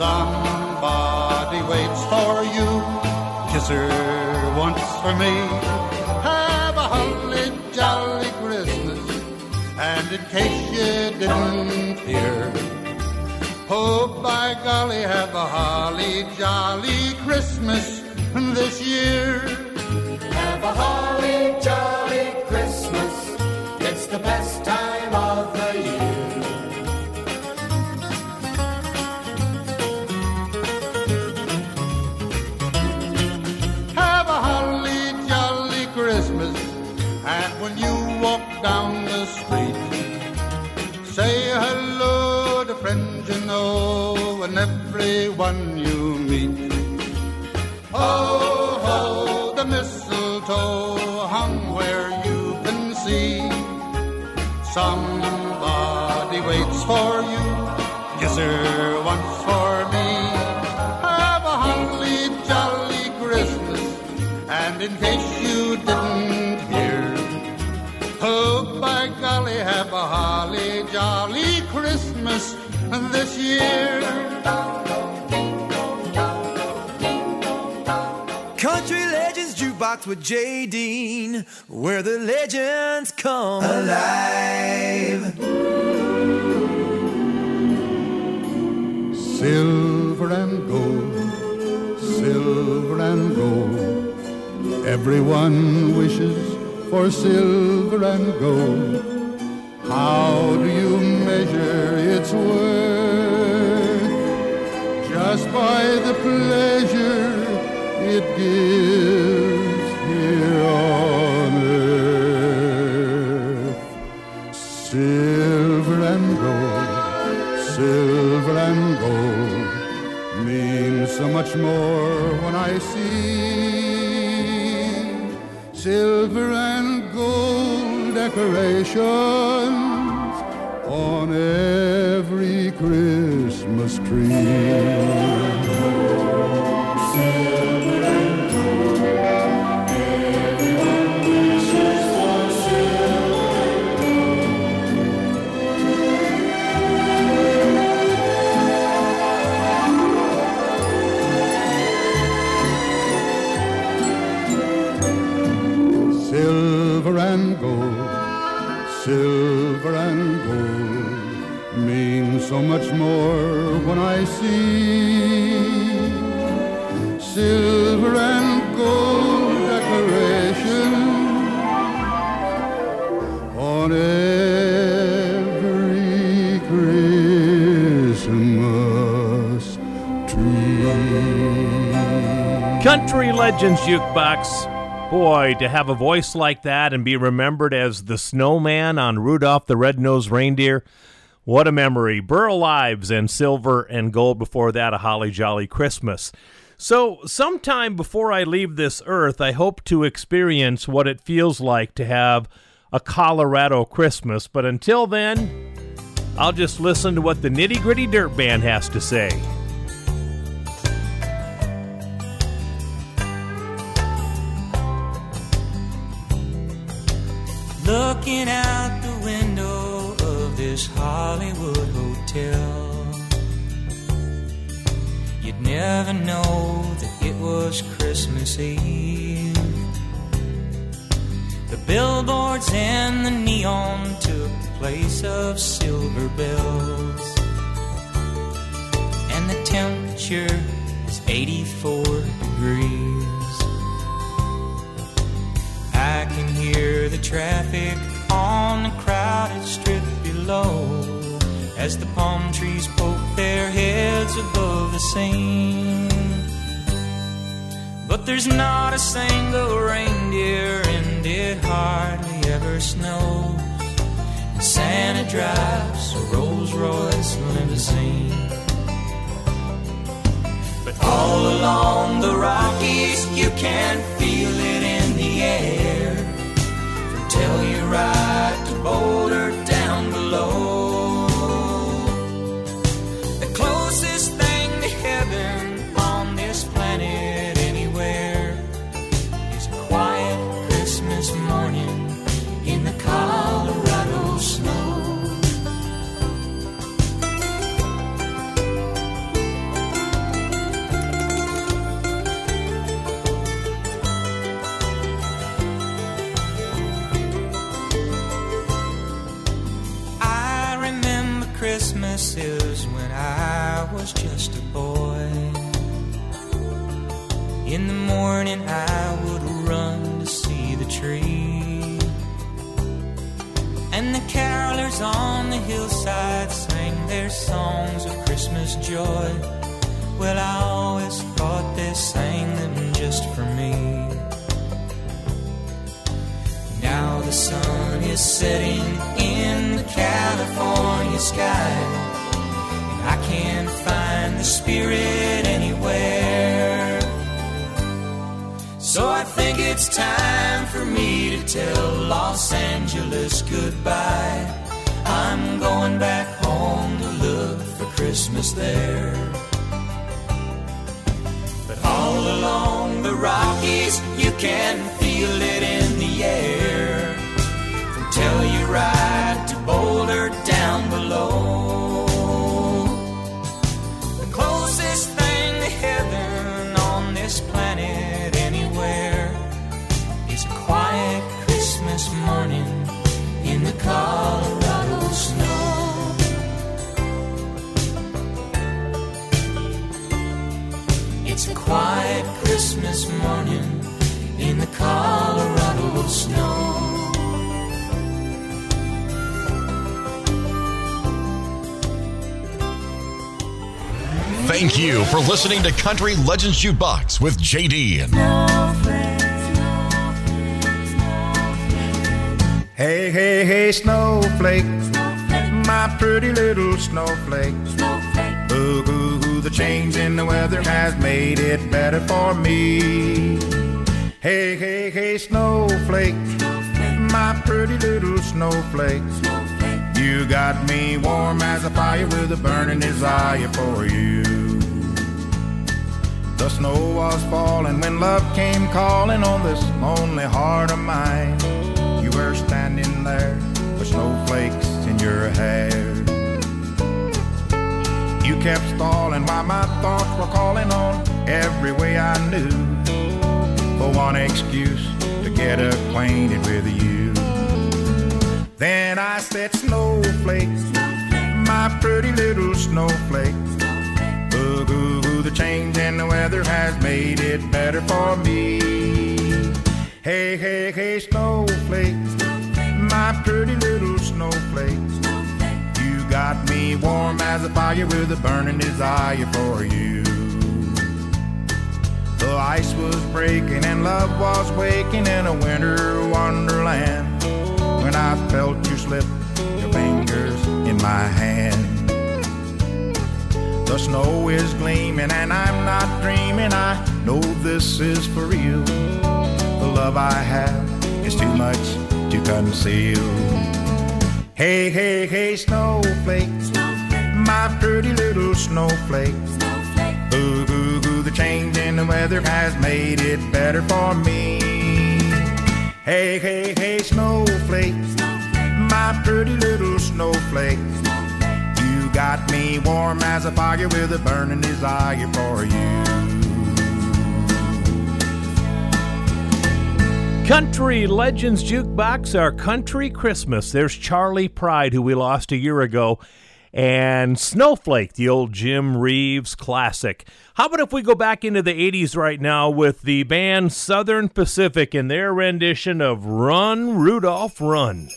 Speaker 19: Somebody waits for you. Kiss her once for me. Have a holly jolly Christmas. And in case you didn't hear, oh by golly, have a holly jolly Christmas this year.
Speaker 20: Have a holly jolly Christmas. It's the best time of the
Speaker 19: everyone you meet. Ho, ho, the mistletoe hung where you can see. Somebody waits for you. Kiss her once for me. Have a holly jolly Christmas. And in case you didn't hear, oh by golly, have a holly jolly Christmas this year.
Speaker 1: With Jay Dean, where the legends come alive.
Speaker 19: Silver and gold, silver and gold. Everyone wishes for silver and gold. How do you measure its worth? Just by the pleasure it gives here on earth. Silver and gold, silver and gold means so much more when I see silver and gold decorations on every Christmas tree. So much more when I see silver and gold decoration on every Christmas tree.
Speaker 2: Country Legends Jukebox. Boy, to have a voice like that and be remembered as the snowman on Rudolph the Red-Nosed Reindeer, what a memory. Burl Ives and Silver and Gold before that, a Holly Jolly Christmas. So, sometime before I leave this earth, I hope to experience what it feels like to have a Colorado Christmas. But until then, I'll just listen to what the Nitty Gritty Dirt Band has to say.
Speaker 15: Looking out the window this Hollywood hotel, you'd never know that it was Christmas Eve. The billboards and the neon took the place of silver bells, and the temperature is 84 degrees. I can hear the traffic as the palm trees poke their heads above the scene. But there's not a single reindeer, and it hardly ever snows. Santa drives a Rolls Royce limousine. But all along the Rockies, you can feel it in the air. From Telluride to Boulder down was just a boy. In the morning, I would run to see the tree. And the carolers on the hillside sang their songs of Christmas joy. Well, I always thought they sang them just for me. Now the sun is setting in the California sky. I can't find the spirit anywhere. So I think it's time for me to tell Los Angeles goodbye. I'm going back home to look for Christmas there. But all along the Rockies, you can feel it in
Speaker 9: Thank you for listening to Country Legends Jukebox with JD.
Speaker 21: Hey, hey, hey, snowflake. My pretty little snowflake. Ooh, ooh, ooh, the change in the weather has made it better for me. Hey, hey, hey, snowflake. My pretty little snowflake. You got me warm as a fire with a burning desire for you. The snow was falling when love came calling on this lonely heart of mine. You were standing there with snowflakes in your hair. You kept stalling while my thoughts were calling on every way I knew for one excuse to get acquainted with you. Then I said, Snowflakes, my pretty little snowflake. Ooh, ooh, ooh, the change in the weather has made it better for me. Hey, hey, hey, snowflake, my pretty little snowflake. You got me warm as a fire with a burning desire for you. The ice was breaking and love was waking in a winter wonderland when I felt you slip your fingers in my hand. The snow is gleaming and I'm not dreaming. I know this is for real. Love I have is too much to conceal. Hey, hey, hey, snowflake, my pretty little snowflake. Ooh, ooh, ooh, the change in the weather has made it better for me. Hey, hey, hey, snowflake, my pretty little snowflake. You got me warm as a fire with a burning desire for you.
Speaker 2: Country Legends Jukebox, our country Christmas. There's Charley Pride, who we lost a year ago, and Snowflake, the old Jim Reeves classic. How about if we go back into the 80s right now with the band Southern Pacific and their rendition of Run, Rudolph, Run?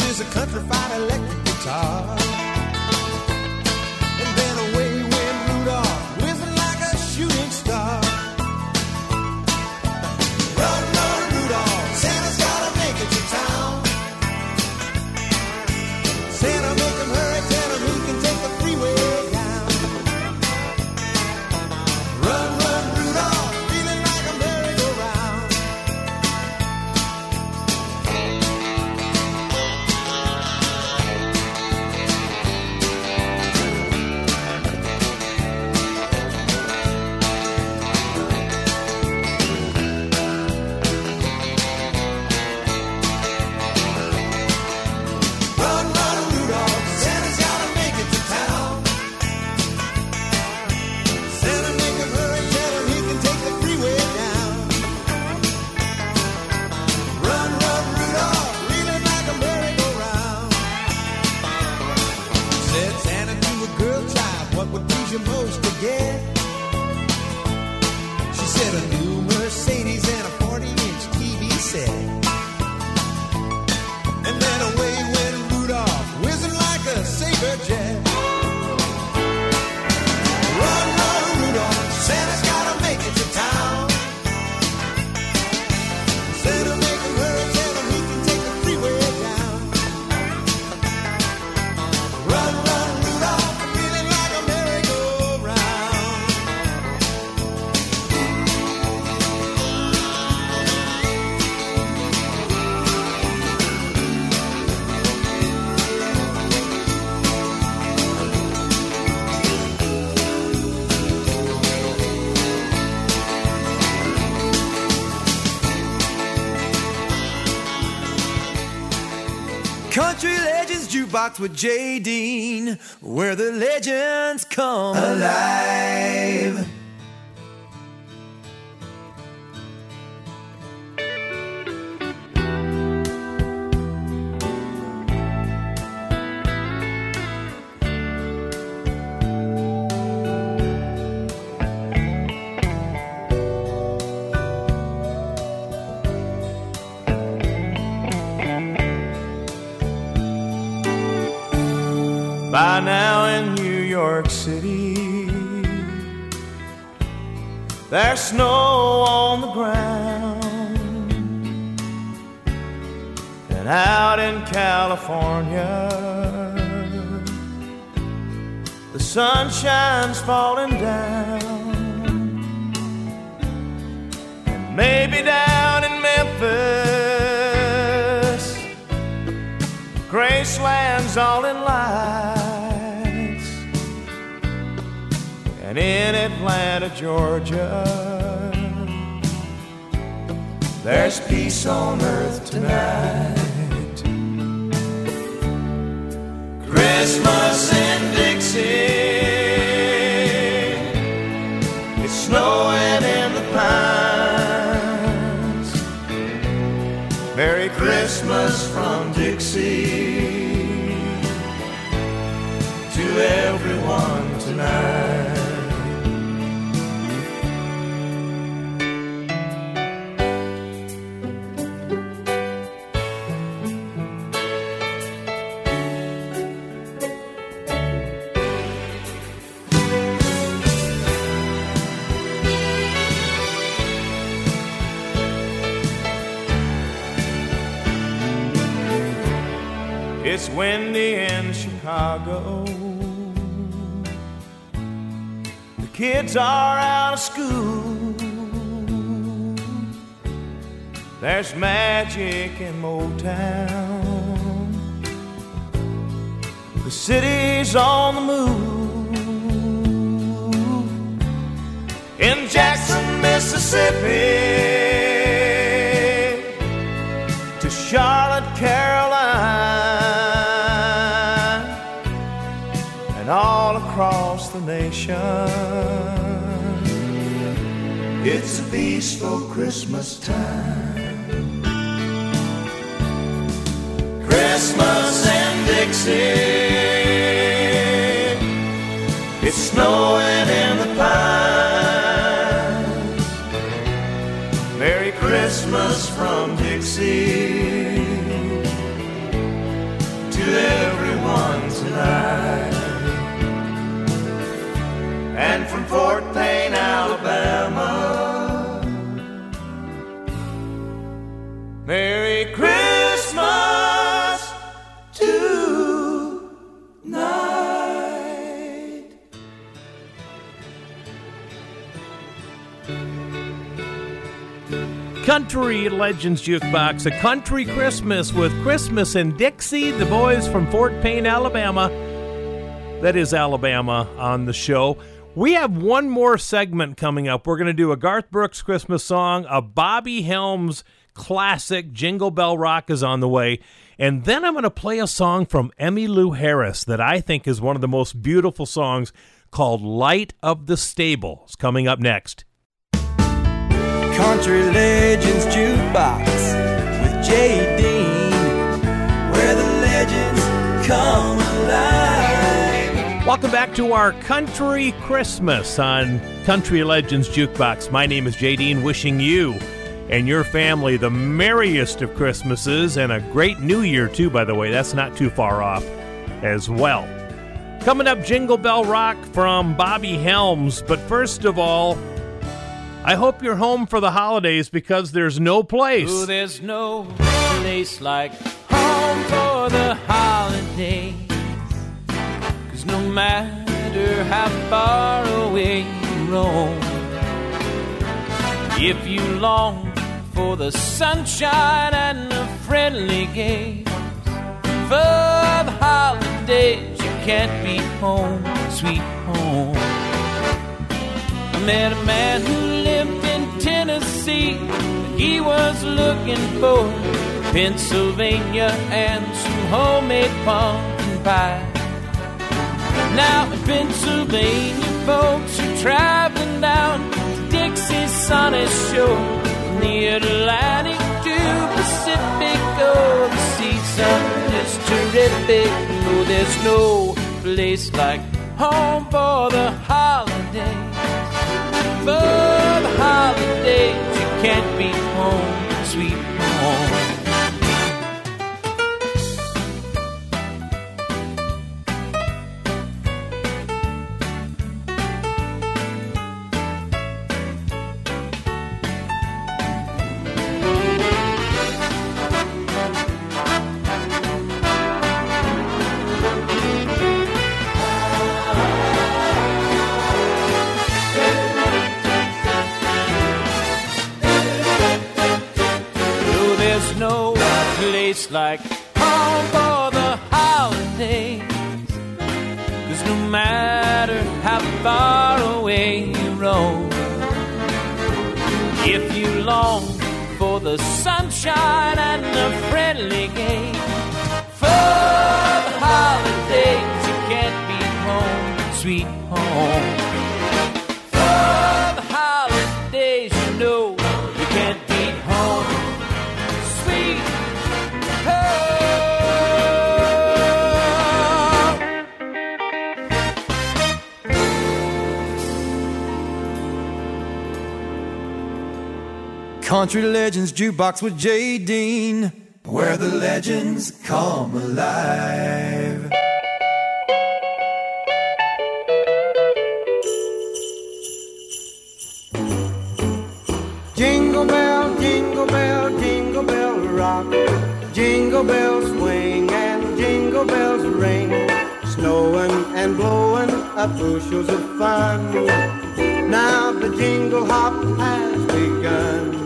Speaker 22: Is a countrified electric guitar.
Speaker 1: With Jay Dean, where the legends come alive.
Speaker 23: Sunshine's falling down. And maybe down in Memphis, Graceland's all in lights. And in Atlanta, Georgia, there's peace on earth tonight. Christmas in Dixie. It's windy in Chicago. The kids are out of school. There's magic in Motown. The city's on the move. In Jackson, Mississippi to Charlotte, the nation. It's a peaceful Christmas time. Christmas in Dixie. It's snowing
Speaker 2: Country Legends Jukebox, a country Christmas with Christmas in Dixie, the boys from Fort Payne, Alabama. That is Alabama on the show. We have one more segment coming up. We're going to do a Garth Brooks Christmas song, a Bobby Helms classic, Jingle Bell Rock is on the way. And then I'm going to play a song from Emmylou Harris that I think is one of the most beautiful songs called Light of the Stable. It's coming up next.
Speaker 1: Country Legends Jukebox with Jay Dean, where the legends come alive.
Speaker 2: Welcome back to our Country Christmas on Country Legends Jukebox. My name is Jay Dean, wishing you and your family the merriest of Christmases and a great New Year, too, by the way. That's not too far off as well. Coming up, Jingle Bell Rock from Bobby Helms. But first of all, I hope you're home for the holidays because there's no place.
Speaker 14: Ooh, there's no place like home for the holidays. Cause no matter how far away you roam, if you long for the sunshine and the friendly games, for the holidays you can't be home, sweet home. I met a man who lived Tennessee. He was looking for Pennsylvania and some homemade pumpkin pie. Now in Pennsylvania, folks are traveling down to Dixie's sunny shore. From the Atlantic to Pacific, oh, the season is terrific. Oh, there's no place like home for the holidays for the holidays. Can't be home, like
Speaker 1: Country Legends Jukebox with Jay Dean, where the legends come alive.
Speaker 24: Jingle bell, jingle bell, jingle bell rock. Jingle bells swing and jingle bells ring. Snowing and blowing up bushels of fun. Now the jingle hop has begun.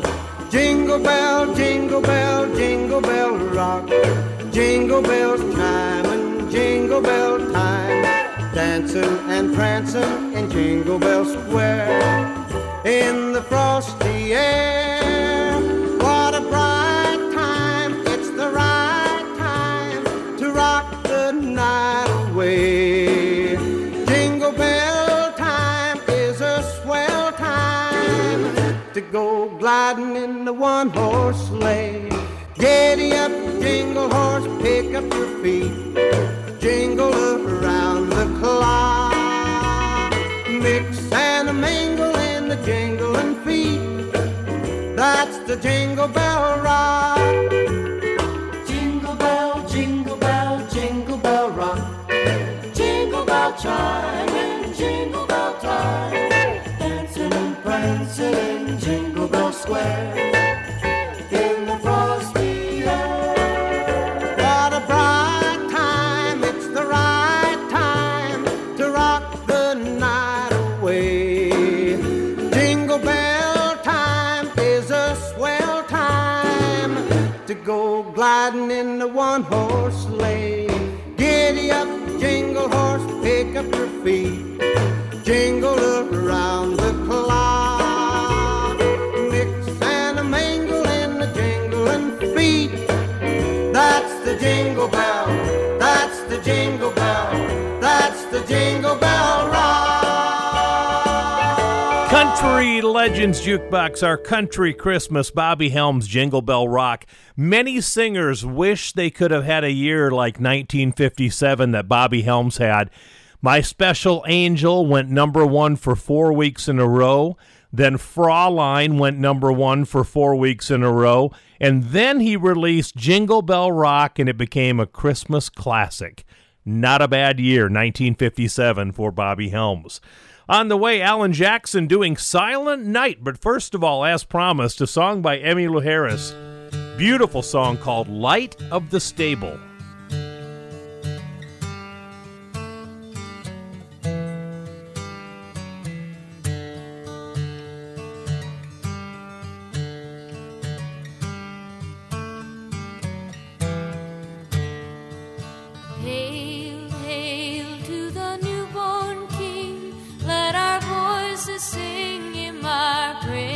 Speaker 24: Jingle bell, jingle bell, jingle bell rock. Jingle bells chime and jingle bell time. Dancing and prancing in Jingle Bell Square. In the frosty air, go gliding in the one horse sleigh. Giddy up, jingle horse, pick up your feet, jingle around the clock. Mix and a mingle in the jingling feet. That's the jingle bell rock. Jingle bell, jingle bell, jingle bell rock. Jingle bell chime Jingle
Speaker 2: Country Legends Jukebox, our country Christmas, Bobby Helms Jingle Bell Rock. Many singers wish they could have had a year like 1957 that Bobby Helms had. My Special Angel went number one for four weeks in a row. Then Fraulein went number one for four weeks in a row. And then he released Jingle Bell Rock and it became a Christmas classic. Not a bad year, 1957 for Bobby Helms. On the way, Alan Jackson doing Silent Night. But first of all, as promised, a song by Emmylou Harris. Beautiful song called Light of the Stable.
Speaker 7: Our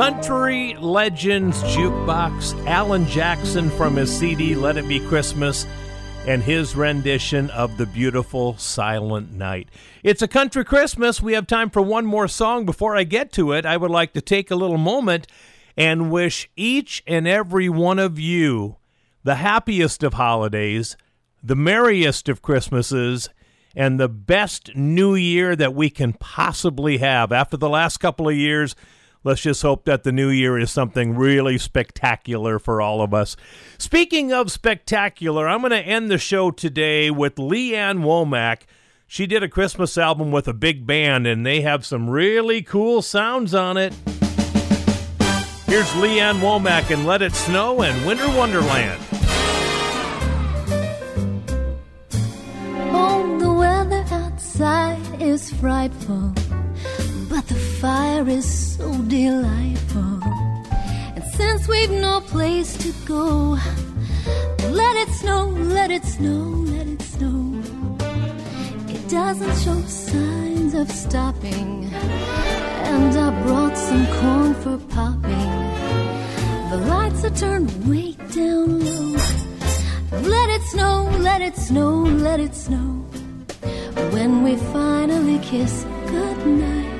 Speaker 2: Country Legends Jukebox, Alan Jackson from his CD Let It Be Christmas, and his rendition of The Beautiful Silent Night. It's a country Christmas. We have time for one more song. Before I get to it, I would like to take a little moment and wish each and every one of you the happiest of holidays, the merriest of Christmases, and the best new year that we can possibly have. After the last couple of years, let's just hope that the new year is something really spectacular for all of us. Speaking of spectacular, I'm going to end the show today with Lee Ann Womack. She did a Christmas album with a big band, and they have some really cool sounds on it. Here's Lee Ann Womack and Let It Snow and Winter Wonderland.
Speaker 8: Oh, the weather outside is frightful, fire is so delightful. And since we've no place to go, let it snow, let it snow, let it snow. It doesn't show signs of stopping, and I brought some corn for popping. The lights are turned way down low. Let it snow, let it snow, let it snow. When we finally kiss goodnight,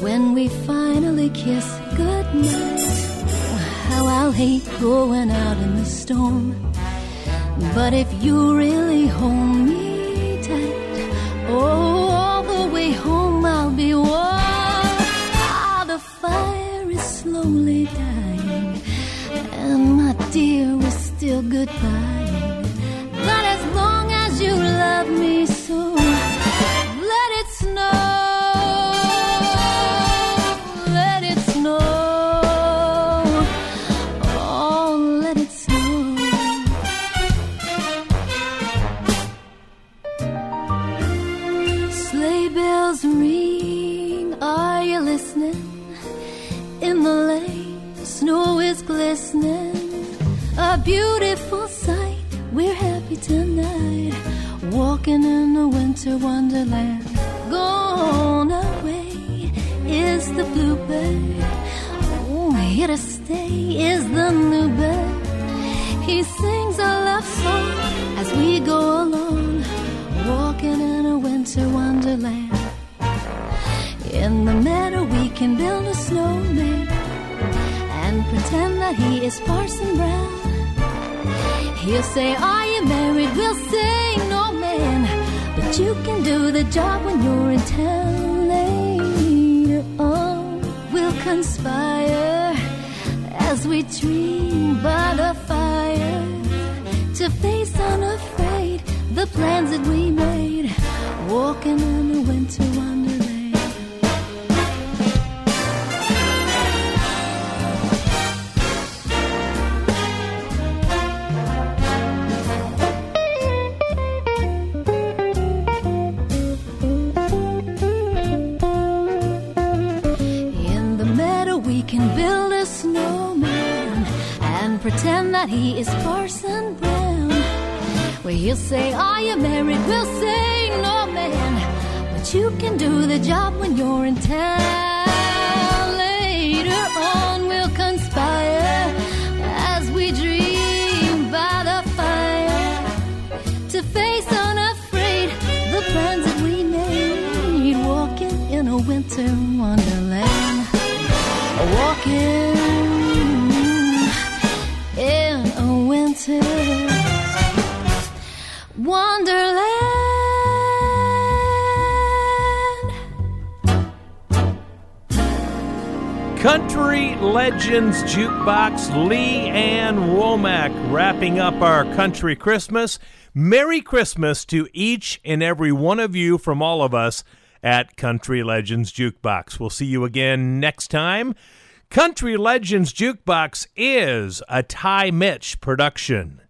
Speaker 8: When we finally kiss goodnight, how I'll hate going out in the storm. But if you really hold me tight, oh, all the way home I'll be warm. Ah, the fire is slowly dying, and my dear, we're still goodbye. Winter wonderland. Gone away is the bluebird. Oh, here to stay is the new bird. He sings a love song as we go along, walking in a winter wonderland. In the meadow, we can build a snowman and pretend that he is Parson Brown. He'll say, Are you married? We'll say, you can do the job when you're in town later on. We'll conspire as we dream by the fire to face unafraid the plans that we made, walking in a winter you can do the job when you're in town.
Speaker 2: Legends Jukebox, Lee Ann Womack, wrapping up our country Christmas. Merry Christmas to each and every one of you from all of us at Country Legends Jukebox. We'll see you again next time. Country Legends Jukebox is a Ty Mitch production.